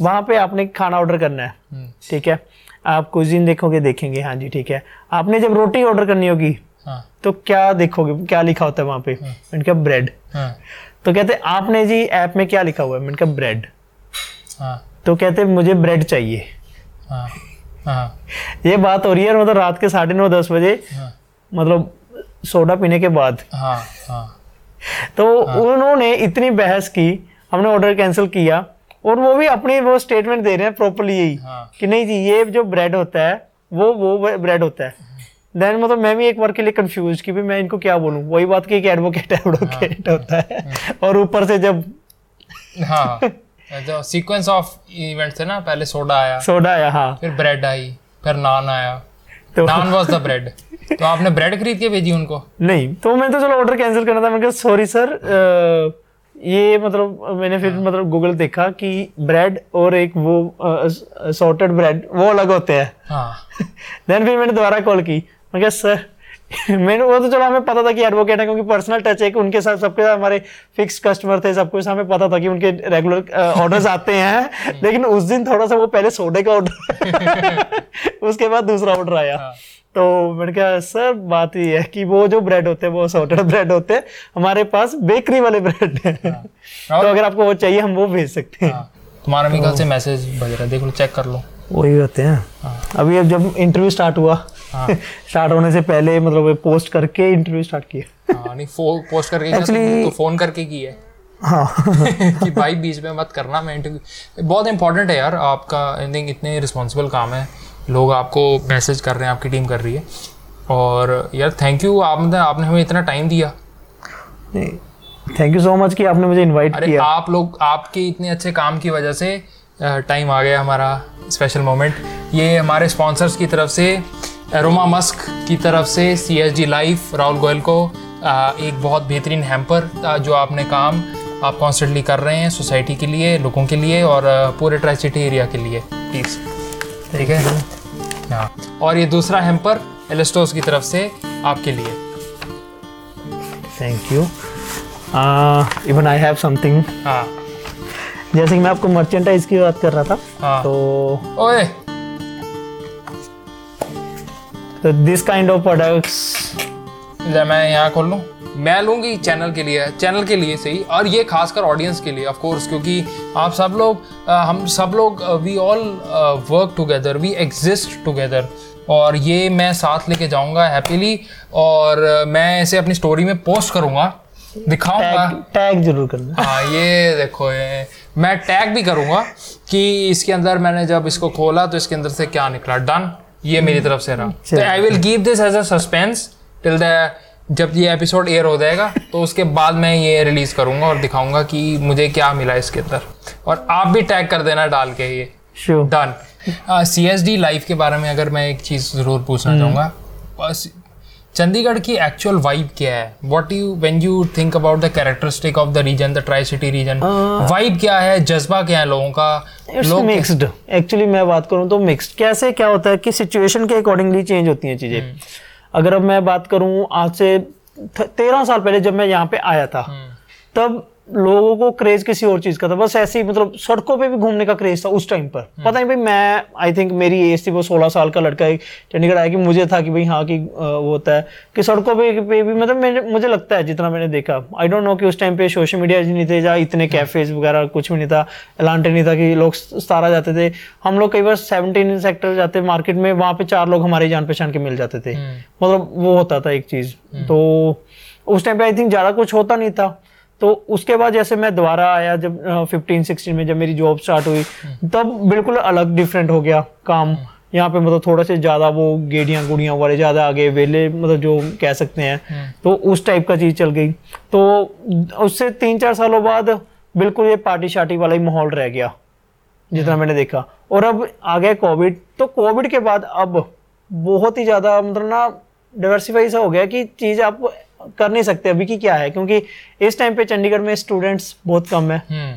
वहाँ पे आपने खाना ऑर्डर करना है। हम्म, ठीक है? आप कुजिन देखोगे देखेंगे। हाँ जी ठीक है। आपने जब रोटी ऑर्डर करनी होगी हाँ। तो क्या देखोगे? क्या लिखा होता है वहाँ पे? मैंने कहा ब्रेड हाँ। तो कहते आपने जी ऐप में क्या लिखा हुआ है? मैंने कहा ब्रेड हाँ। तो कहते मुझे ब्रेड चाहिए। हाँ। हाँ। ये बात हो रही है मतलब रात के साढ़े नौ दस बजे हाँ। मतलब सोडा पीने के बाद। हाँ हाँ। तो उन्होंने इतनी बहस की हमने ऑर्डर कैंसिल किया और वो भी अपनी वो स्टेटमेंट दे रहे हैं प्रॉपरली यही हाँ। कि नहीं जी ये जो ब्रेड होता है वो वो ब्रेड होता है। देन मतलब मैं भी एक बार के लिए कंफ्यूज कि भी मैं इनको क्या बोलूँ? वही बात की एडवोकेट एडवोकेट हाँ, होता है। और ऊपर से जब हाँ। जो सीक्वेंस ऑफ़ इवेंट्स थे ना पहले सोडा आया। सोडा आया हाँ। फिर ब्रेड आई फिर नान आया। तो नान वॉज़ द ब्रेड तो आपने ब्रेड खरीद के भेजी उनको? नहीं तो मैं तो चलो ऑर्डर कैंसिल करना था। मैंने कहा सॉरी सर ये मतलब मैंने फिर मतलब गूगल देखा कि ब्रेड और एक वो सॉर्टेड ब्रेड वो अलग होते हैं। हाँ। देन फिर मैंने दोबारा कॉल की। मैं कहा सर मैंने वो तो चलो हमें पता था कि एडवोकेट है क्योंकि पर्सनल टच है कि उनके साथ सबके साथ हमारे फिक्स कस्टमर थे सबको हमें पता था कि उनके रेगुलर ऑर्डर्स आते हैं। लेकिन उस दिन थोड़ा सा वो पहले सोडे का ऑर्डर उसके बाद दूसरा ऑर्डर आया। तो मैंने कहा सर बात ये है कि वो जो ब्रेड होते हैं वो सॉर्टेड ब्रेड होते हैं हमारे पास बेकरी वाले ब्रेड हैं। तो अगर आपको वो चाहिए हम वो भेज सकते हैं। हाँ। तुम्हारा मेरे ख्याल से मैसेज बज रहा है देख लो चेक कर लो। वही होते हैं। अभी अब जब इंटरव्यू स्टार्ट हुआ स्टार्ट होने से पहले मतलब पोस्ट करके इंटरव्यू स्टार्ट किया। हाँ नहीं पोस्ट करके Actually- तो फ़ोन करके की है। हाँ। कि भाई बीच में मत करना मैं इंटरव्यू बहुत इंपॉर्टेंट है यार आपका आई थिंक इतने रिस्पॉन्सिबल काम है। लोग आपको मैसेज कर रहे हैं आपकी टीम कर रही है। और यार थैंक यू आप मतलब आपने हमें इतना टाइम दिया। थैंक यू सो मच कि आपने मुझे इनवाइट किया। आप लोग आपके इतने अच्छे काम की वजह से टाइम आ गया हमारा स्पेशल मोमेंट ये हमारे स्पॉन्सर्स की तरफ़ से एरोमा मस्क की तरफ़ से C S G life Rahul Goyal को एक बहुत बेहतरीन हैम्पर जो आपने काम आप कॉन्स्टेंटली कर रहे हैं सोसाइटी के लिए लोगों के लिए और पूरे ट्राई सिटी एरिया के लिए। प्लीज़ ठीक है? हाँ। और ये दूसरा हेम्पर एलेस्टोस की तरफ़ से आपके लिए। Thank you even I have something हाँ। जैसे कि मैं आपको मर्चेंटाइज की बात कर रहा था हाँ। तो ओए। तो दिस काइंड ऑफ़ प्रोडक्ट्स मैं यहाँ खोल लूँ। मैं लूँगी चैनल के लिए चैनल के लिए सही और ये खासकर ऑडियंस के लिए ऑफ़ कोर्स क्योंकि आप सब लोग हम सब लोग we all work together we exist together और ये मैं साथ लेके जाऊँगा हैप्पीली और मैं इसे अपनी स्टोरी में पोस्ट करूँगा दिखाऊँगा। टैग ज़रूर करना। हाँ ये देखो ये मैं टैग भी करूँगा कि इसके अंदर मैंने जब इसको खोला तो इसके अंदर से क्या निकला। डन ये मेरी तरफ़ से रहा। I will give this as a suspense till the जब ये एपिसोड एयर हो जाएगा तो उसके बाद मैं ये रिलीज़ करूँगा और दिखाऊँगा कि मुझे क्या मिला इसके अंदर। और आप भी टैग कर देना डाल के ये। Done C S D life के बारे में अगर मैं एक चीज़ ज़रूर पूछना चाहूँगा बस चंडीगढ़ की एक्चुअल वाइब क्या है? What you when you think about the characteristic of the region the tri city region vibe क्या है? जज्बा क्या है लोगों का? लोग मिक्स्ड एक्चुअली मैं बात करूँ तो मिक्सड कैसे क्या होता है कि सिचुएशन के अकॉर्डिंगली चेंज होती हैं चीज़ें। अगर अब मैं बात करूँ आज से तेरह साल पहले जब मैं यहाँ पे आया था तब लोगों को क्रेज किसी और चीज़ का था। बस ऐसे ही मतलब सड़कों पे भी घूमने का क्रेज था उस टाइम पर। पता नहीं भाई मैं आई थिंक मेरी एज थी वो सोलह साल का लड़का एक चंडीगढ़ आया कि मुझे था कि भाई हाँ कि वो होता है। कि सड़कों पे, पे भी मतलब मैंने मुझे लगता है जितना मैंने देखा। आई डोंट नो कि उस टाइम पे सोशल मीडिया नहीं थे या इतने कैफेज वगैरह कुछ भी नहीं था एलांटे नहीं था कि लोग सतारा जाते थे। हम लोग कई बार सेवनटीन सेक्टर जाते मार्केट में वहाँ पे चार लोग हमारी जान पहचान के मिल जाते थे। मतलब वो होता था एक चीज़। तो उस टाइम पे आई थिंक ज़्यादा कुछ होता नहीं था। तो उसके बाद जैसे मैं दोबारा आया जब फिफ्टीन सिक्सटीन में जब मेरी जॉब स्टार्ट हुई तब बिल्कुल अलग डिफरेंट हो गया काम। यहाँ पे मतलब थोड़ा से ज़्यादा वो गेड़ियाँ गुड़ियाँ वाले ज़्यादा आ गए वेले मतलब जो कह सकते हैं। तो उस टाइप का चीज़ चल गई। तो उससे तीन चार सालों बाद बिल्कुल ये पार्टी शार्टी वाला ही माहौल रह गया जितना मैंने देखा। और अब आ गया कोविड तो कोविड के बाद अब बहुत ही ज़्यादा मतलब ना डाइवर्सिफाई सा हो गया कि चीज़ आप कर नहीं सकते अभी की क्या है क्योंकि इस टाइम पे चंडीगढ़ में स्टूडेंट्स बहुत कम है। हम्म।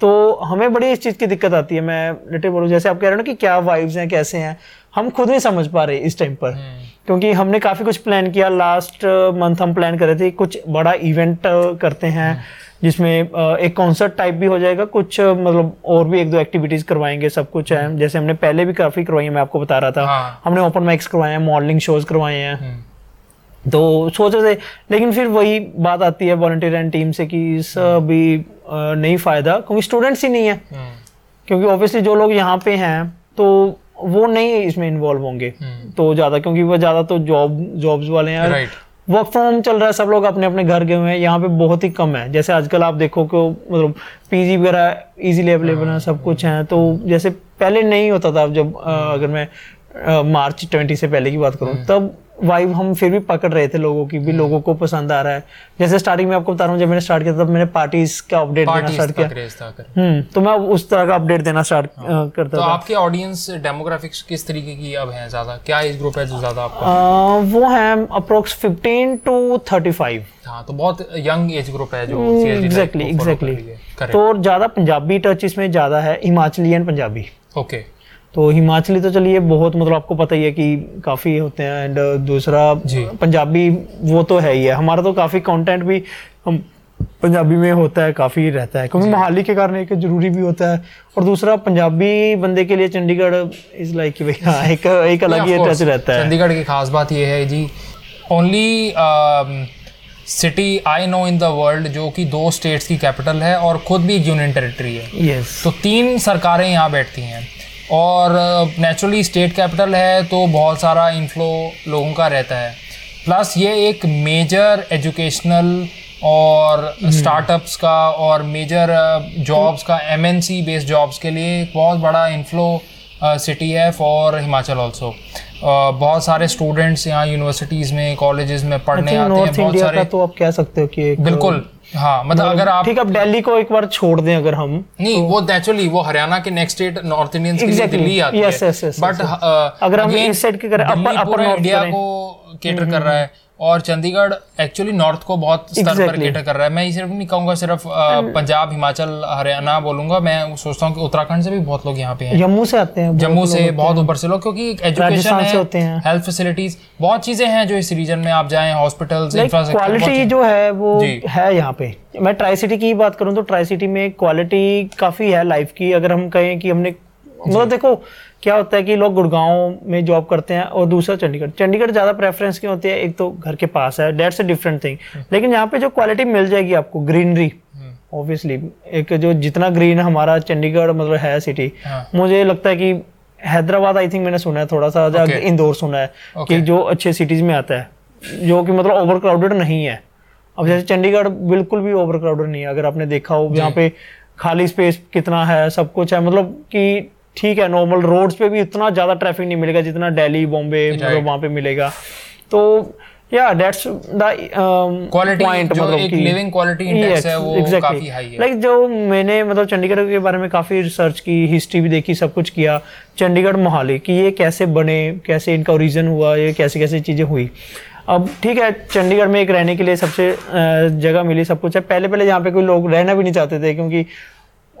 तो हमें बड़ी इस चीज़ की दिक्कत आती है मैं लिटिल बोलूँ जैसे आप कह रहे हो ना कि क्या वाइब्स हैं कैसे हैं हम खुद नहीं समझ पा रहे इस टाइम पर। क्योंकि हमने काफ़ी कुछ प्लान किया लास्ट मंथ हम प्लान कर रहे थे कुछ बड़ा इवेंट करते हैं जिसमें एक कॉन्सर्ट टाइप भी हो जाएगा कुछ मतलब और भी एक दो एक्टिविटीज़ करवाएँगे सब कुछ है। जैसे हमने पहले भी काफ़ी करवाई है मैं आपको बता रहा था। हाँ। हमने ओपन माइक्स करवाए हैं मॉडलिंग शोज़ करवाए हैं। हम्म, तो सोच रहे थे। लेकिन फिर वही बात आती है वॉल्टियर एंड टीम से कि इस अभी नहीं फ़ायदा क्योंकि स्टूडेंट्स ही नहीं है। हम्म, क्योंकि ऑब्वियसली जो लोग यहाँ पे हैं तो वो नहीं इसमें इन्वॉल्व होंगे। हम्म। तो ज़्यादा क्योंकि वो ज़्यादा तो जॉब जॉब्स वाले हैं। Right. वर्क फ्रॉम होम चल रहा है सब लोग अपने अपने घर गए हुए हैं। यहाँ पे बहुत ही कम है। जैसे आजकल आप देखो कि मतलब पीजी वगैरह इजीली अवेलेबल है सब कुछ है। तो जैसे पहले नहीं होता था जब अगर मैं मार्च ट्वेंटी से पहले की बात करूँ तब वाइब हम फिर भी पकड़ रहे थे लोगों की भी लोगों को पसंद आ रहा है। जैसे स्टार्टिंग में आपको बता रहा हूँ जब मैंने स्टार्ट किया तब मैंने पार्टीज़ का अपडेट देना स्टार्ट किया। था हम्म तो मैं उस तरह का अपडेट देना स्टार्ट करता तो था। आपके ऑडियंस डेमोग्राफिक्स किस तरीके की अब हैं ज़्यादा? क्या एज ग्रुप है जो ज़्यादा आपका वो है अप्रोक्स 15 टू 35 हाँ तो बहुत यंग एज ग्रुप है जो एग्जैक्टली follow एग्जैक्टली है। तो ज़्यादा पंजाबी टच इसमें ज़्यादा है हिमाचली एंड पंजाबी। ओके तो हिमाचली तो चलिए बहुत मतलब आपको पता ही है कि काफ़ी होते हैं एंड दूसरा जी। पंजाबी वो तो है ही है। हमारा तो काफ़ी कंटेंट भी हम पंजाबी में होता है काफ़ी रहता है। क्योंकि मोहाली के कारण एक ज़रूरी भी होता है। और दूसरा पंजाबी बंदे के लिए चंडीगढ़ इज़ लाइक कि भैया एक एक अलग ही टच रहता है। चंडीगढ़ की खास बात ये है जी। Only city I know in the world जो कि दो स्टेट्स की कैपिटल है और खुद भी एक यूनियन टेरिटरी है। यस तो तीन सरकारें यहाँ बैठती हैं। और नेचुरली स्टेट कैपिटल है तो बहुत सारा इन्फ्लो लोगों का रहता है। प्लस ये एक मेजर एजुकेशनल और स्टार्टअप्स का और मेजर जॉब्स का एमएनसी बेस्ड जॉब्स के लिए एक बहुत बड़ा इन्फ्लो सिटी है फॉर हिमाचल ऑल्सो बहुत सारे स्टूडेंट्स यहाँ यूनिवर्सिटीज़ में कॉलेजेस में पढ़ने आते हैं बहुत सारे तो आप कह सकते हो कि बिल्कुल। हाँ मतलब अगर आप ठीक अब दिल्ली को एक बार छोड़ दें अगर हम नहीं वो नेचुरली वो हरियाणा के next state north Indians Exactly. Delhi आती Yes, है. yes, बट yes, अगर हम इस साइड की करें, अपर upper इंडिया को केटर कर रहा है. और चंडीगढ़ एक्चुअली नॉर्थ को बहुत स्तर exactly. पर. केटर कर रहा है। मैं ये सिर्फ़ नहीं कहूँगा सिर्फ़ अ, पंजाब हिमाचल हरियाणा बोलूँगा। मैं सोचता हूँ कि उत्तराखंड से भी बहुत लोग यहाँ पे हैं। जम्मू से आते हैं जम्मू से बहुत ऊपर से लोग क्योंकि एजुकेशन है होते हैं। हेल्थ फैसिलिटीज़ बहुत चीज़ें हैं जो इस रीजन में आप जाए हॉस्पिटल क्वालिटी जो है वो है यहाँ पे। मैं ट्राई सिटी की बात करूँ तो ट्राई सिटी में क्वालिटी काफ़ी है लाइफ की। अगर हम कहें कि हमने मतलब देखो क्या होता है कि लोग गुड़गांव में जॉब करते हैं और दूसरा चंडीगढ़। चंडीगढ़ ज़्यादा प्रेफरेंस क्यों होती है? एक तो घर के पास है डेट्स अ डिफरेंट थिंग लेकिन यहाँ पे जो क्वालिटी मिल जाएगी आपको ग्रीनरी ऑब्वियसली एक जो जितना ग्रीन हमारा चंडीगढ़ मतलब है सिटी हाँ। मुझे लगता है कि हैदराबाद आई थिंक मैंने सुना है थोड़ा सा Okay. इंदौर सुना है okay. कि जो अच्छे सिटीज़ में आता है जो कि मतलब ओवर क्राउडेड नहीं है। अब जैसे चंडीगढ़ बिल्कुल भी ओवर क्राउडेड नहीं है अगर आपने देखा हो यहाँ पे खाली स्पेस कितना है सब कुछ है मतलब कि ठीक है नॉर्मल रोड्स पे भी इतना ज़्यादा ट्रैफ़िक नहीं मिलेगा जितना दिल्ली बॉम्बे मतलब वहाँ पे मिलेगा तो या दैट्स द पॉइंट जो मतलब एक कि living quality index है, वो exactly. काफ़ी high है। लाइक like जो मैंने मतलब चंडीगढ़ के बारे में काफ़ी रिसर्च की हिस्ट्री भी देखी सब कुछ किया चंडीगढ़ मोहाली कि ये कैसे बने कैसे इनका ओरिजिन हुआ ये कैसे कैसे चीज़ें हुई अब ठीक है चंडीगढ़ में एक रहने के लिए सबसे जगह मिली सब कुछ है पहले पहले यहाँ पे कोई लोग रहना भी नहीं चाहते थे क्योंकि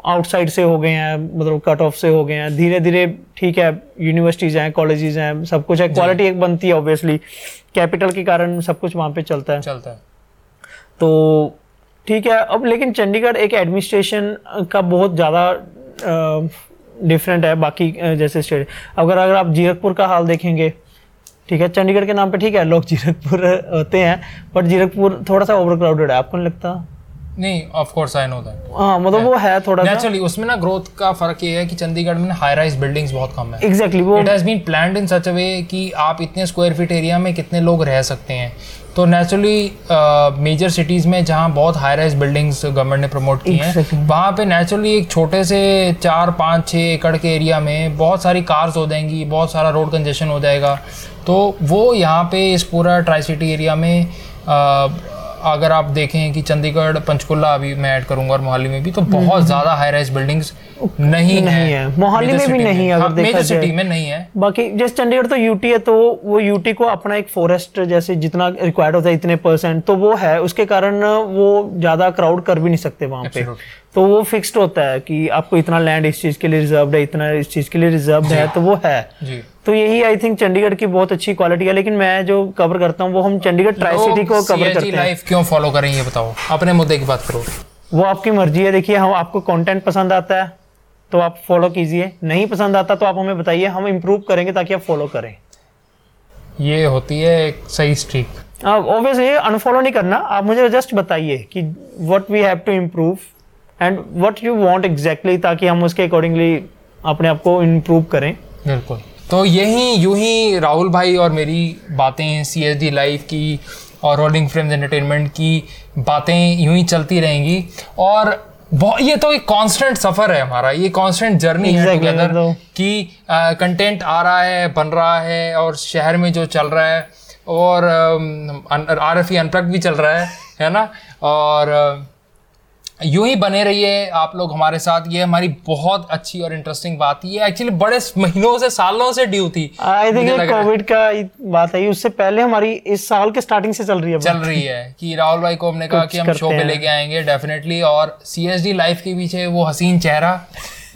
आउटसाइड से हो गए हैं मतलब कट ऑफ़ से हो गए हैं। धीरे धीरे ठीक है यूनिवर्सिटीज हैं कॉलेजेस हैं सब कुछ है। क्वालिटी एक बनती है ऑब्वियसली कैपिटल के कारण सब कुछ वहाँ पे चलता है। चलता है। तो ठीक है अब लेकिन चंडीगढ़ एक एडमिनिस्ट्रेशन का बहुत ज़्यादा डिफरेंट है बाकी जैसे स्टेट अगर अगर आप जीरकपुर का हाल देखेंगे ठीक है चंडीगढ़ के नाम पे ठीक है लोग जीरकपुर होते हैं बट जीरकपुर थोड़ा सा ओवर क्राउडेड है। आपको नहीं लगता? नहीं of course I know that हाँ मतलब वो है थोड़ा सा। नेचुरली उसमें ना ग्रोथ का फ़र्क ये है कि चंडीगढ़ में हाई राइज बिल्डिंग्स बहुत कम है। एग्जैक्टली वो it has been planned in such a way कि आप इतने स्क्वायर फीट एरिया में कितने लोग रह सकते हैं। तो नेचुरली मेजर सिटीज़ में जहाँ बहुत हाई राइज बिल्डिंग्स गवर्नमेंट ने प्रमोट की हैं. वहाँ पे नेचुरली एक छोटे से चार पाँच छः एकड़ के एरिया में बहुत सारी कार्स हो जाएँगी बहुत सारा रोड कंजेशन हो जाएगा। तो वो यहाँ पे इस पूरा ट्राई सिटी एरिया में अ, अगर आप देखें कि चंडीगढ़ पंचकुला अभी मैं ऐड करूँगा और मोहाली में भी तो बहुत ज़्यादा हाई राइज बिल्डिंग्स नहीं नहीं है। मोहाली में भी नहीं है, अगर देखा सिटी में नहीं है। बाकी जैसे चंडीगढ़ तो यूटी है तो वो यूटी को अपना एक फॉरेस्ट जैसे जितना रिक्वायर्ड होता है इतने परसेंट तो वो है। उसके कारण वो ज़्यादा क्राउड कर भी नहीं सकते वहाँ पे. तो वो फिक्स्ड होता है कि आपको इतना लैंड इस चीज़ के लिए रिज़र्व है इतना इस चीज़ के लिए रिज़र्व है तो वो है। जी। तो यही आई थिंक चंडीगढ़ की बहुत अच्छी क्वालिटी है लेकिन मैं जो कवर करता हूँ वो हम चंडीगढ़ ट्राई सिटी को कवर करते हैं। लाइफ क्यों फॉलो करें ये बताओ। अपने मुद्दे की बात करो। वो आपकी मर्ज़ी है देखिए हम आपको कंटेंट पसंद आता है तो आप फॉलो कीजिए। नहीं पसंद आता तो आप हमें बताइए हम इम्प्रूव करेंगे ताकि आप फॉलो करें। ये होती है एक सही स्ट्रीक ऑब्वियसली अनफॉलो नहीं करना आप मुझे जस्ट बताइए कि what we have to improve and what you want exactly ताकि हम उसके अकॉर्डिंगली अपने आप को इम्प्रूव करें। बिल्कुल। तो यही यूँ ही राहुल भाई और मेरी बातें सी एस डी लाइफ की और रोलिंग फ्रेम्स एंटरटेनमेंट की बातें यूँ ही चलती रहेंगी। और ये तो एक कांस्टेंट सफ़र है हमारा। ये कांस्टेंट जर्नी है टुगेदर तो- कि कंटेंट आ रहा है बन रहा है और शहर में जो चल रहा है और आर एफ़ अनप्लग भी चल रहा है है ना? और यूँ ही बने रहिए आप लोग हमारे साथ। ये हमारी बहुत अच्छी और इंटरेस्टिंग बात ये एक्चुअली बड़े महीनों से सालों से ड्यू थी। I think. कोविड का बात है। उससे पहले हमारी इस साल के स्टार्टिंग से चल रही है चल रही है कि राहुल भाई को हमने कहा कि हम शो पे लेके आएँगे डेफिनेटली और सी एस डी लाइफ के पीछे वो हसीन चेहरा।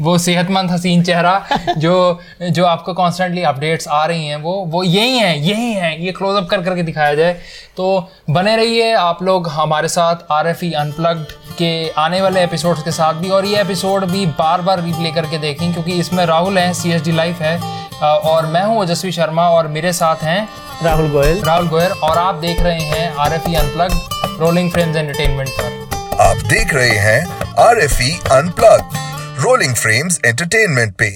वो सेहतमंद हसीन चेहरा जो जो आपको कॉन्स्टेंटली अपडेट्स आ रही हैं वो वो यही हैं यही हैं ये क्लोजअप कर करके दिखाया जाए। तो बने रहिए आप लोग हमारे साथ आर एफ़ ई अनप्लग्ड के आने वाले एपिसोड्स के साथ भी और ये एपिसोड भी बार बार रिप्ले करके देखें क्योंकि इसमें राहुल हैं सी एस डी लाइफ है और मैं हूँ ओजस्वी शर्मा और मेरे साथ हैं राहुल गोयल। राहुल गोयल और आप देख रहे हैं R F E unplug rolling frames entertainment पर। आप देख रहे हैं R F E unplug rolling frames entertainment पे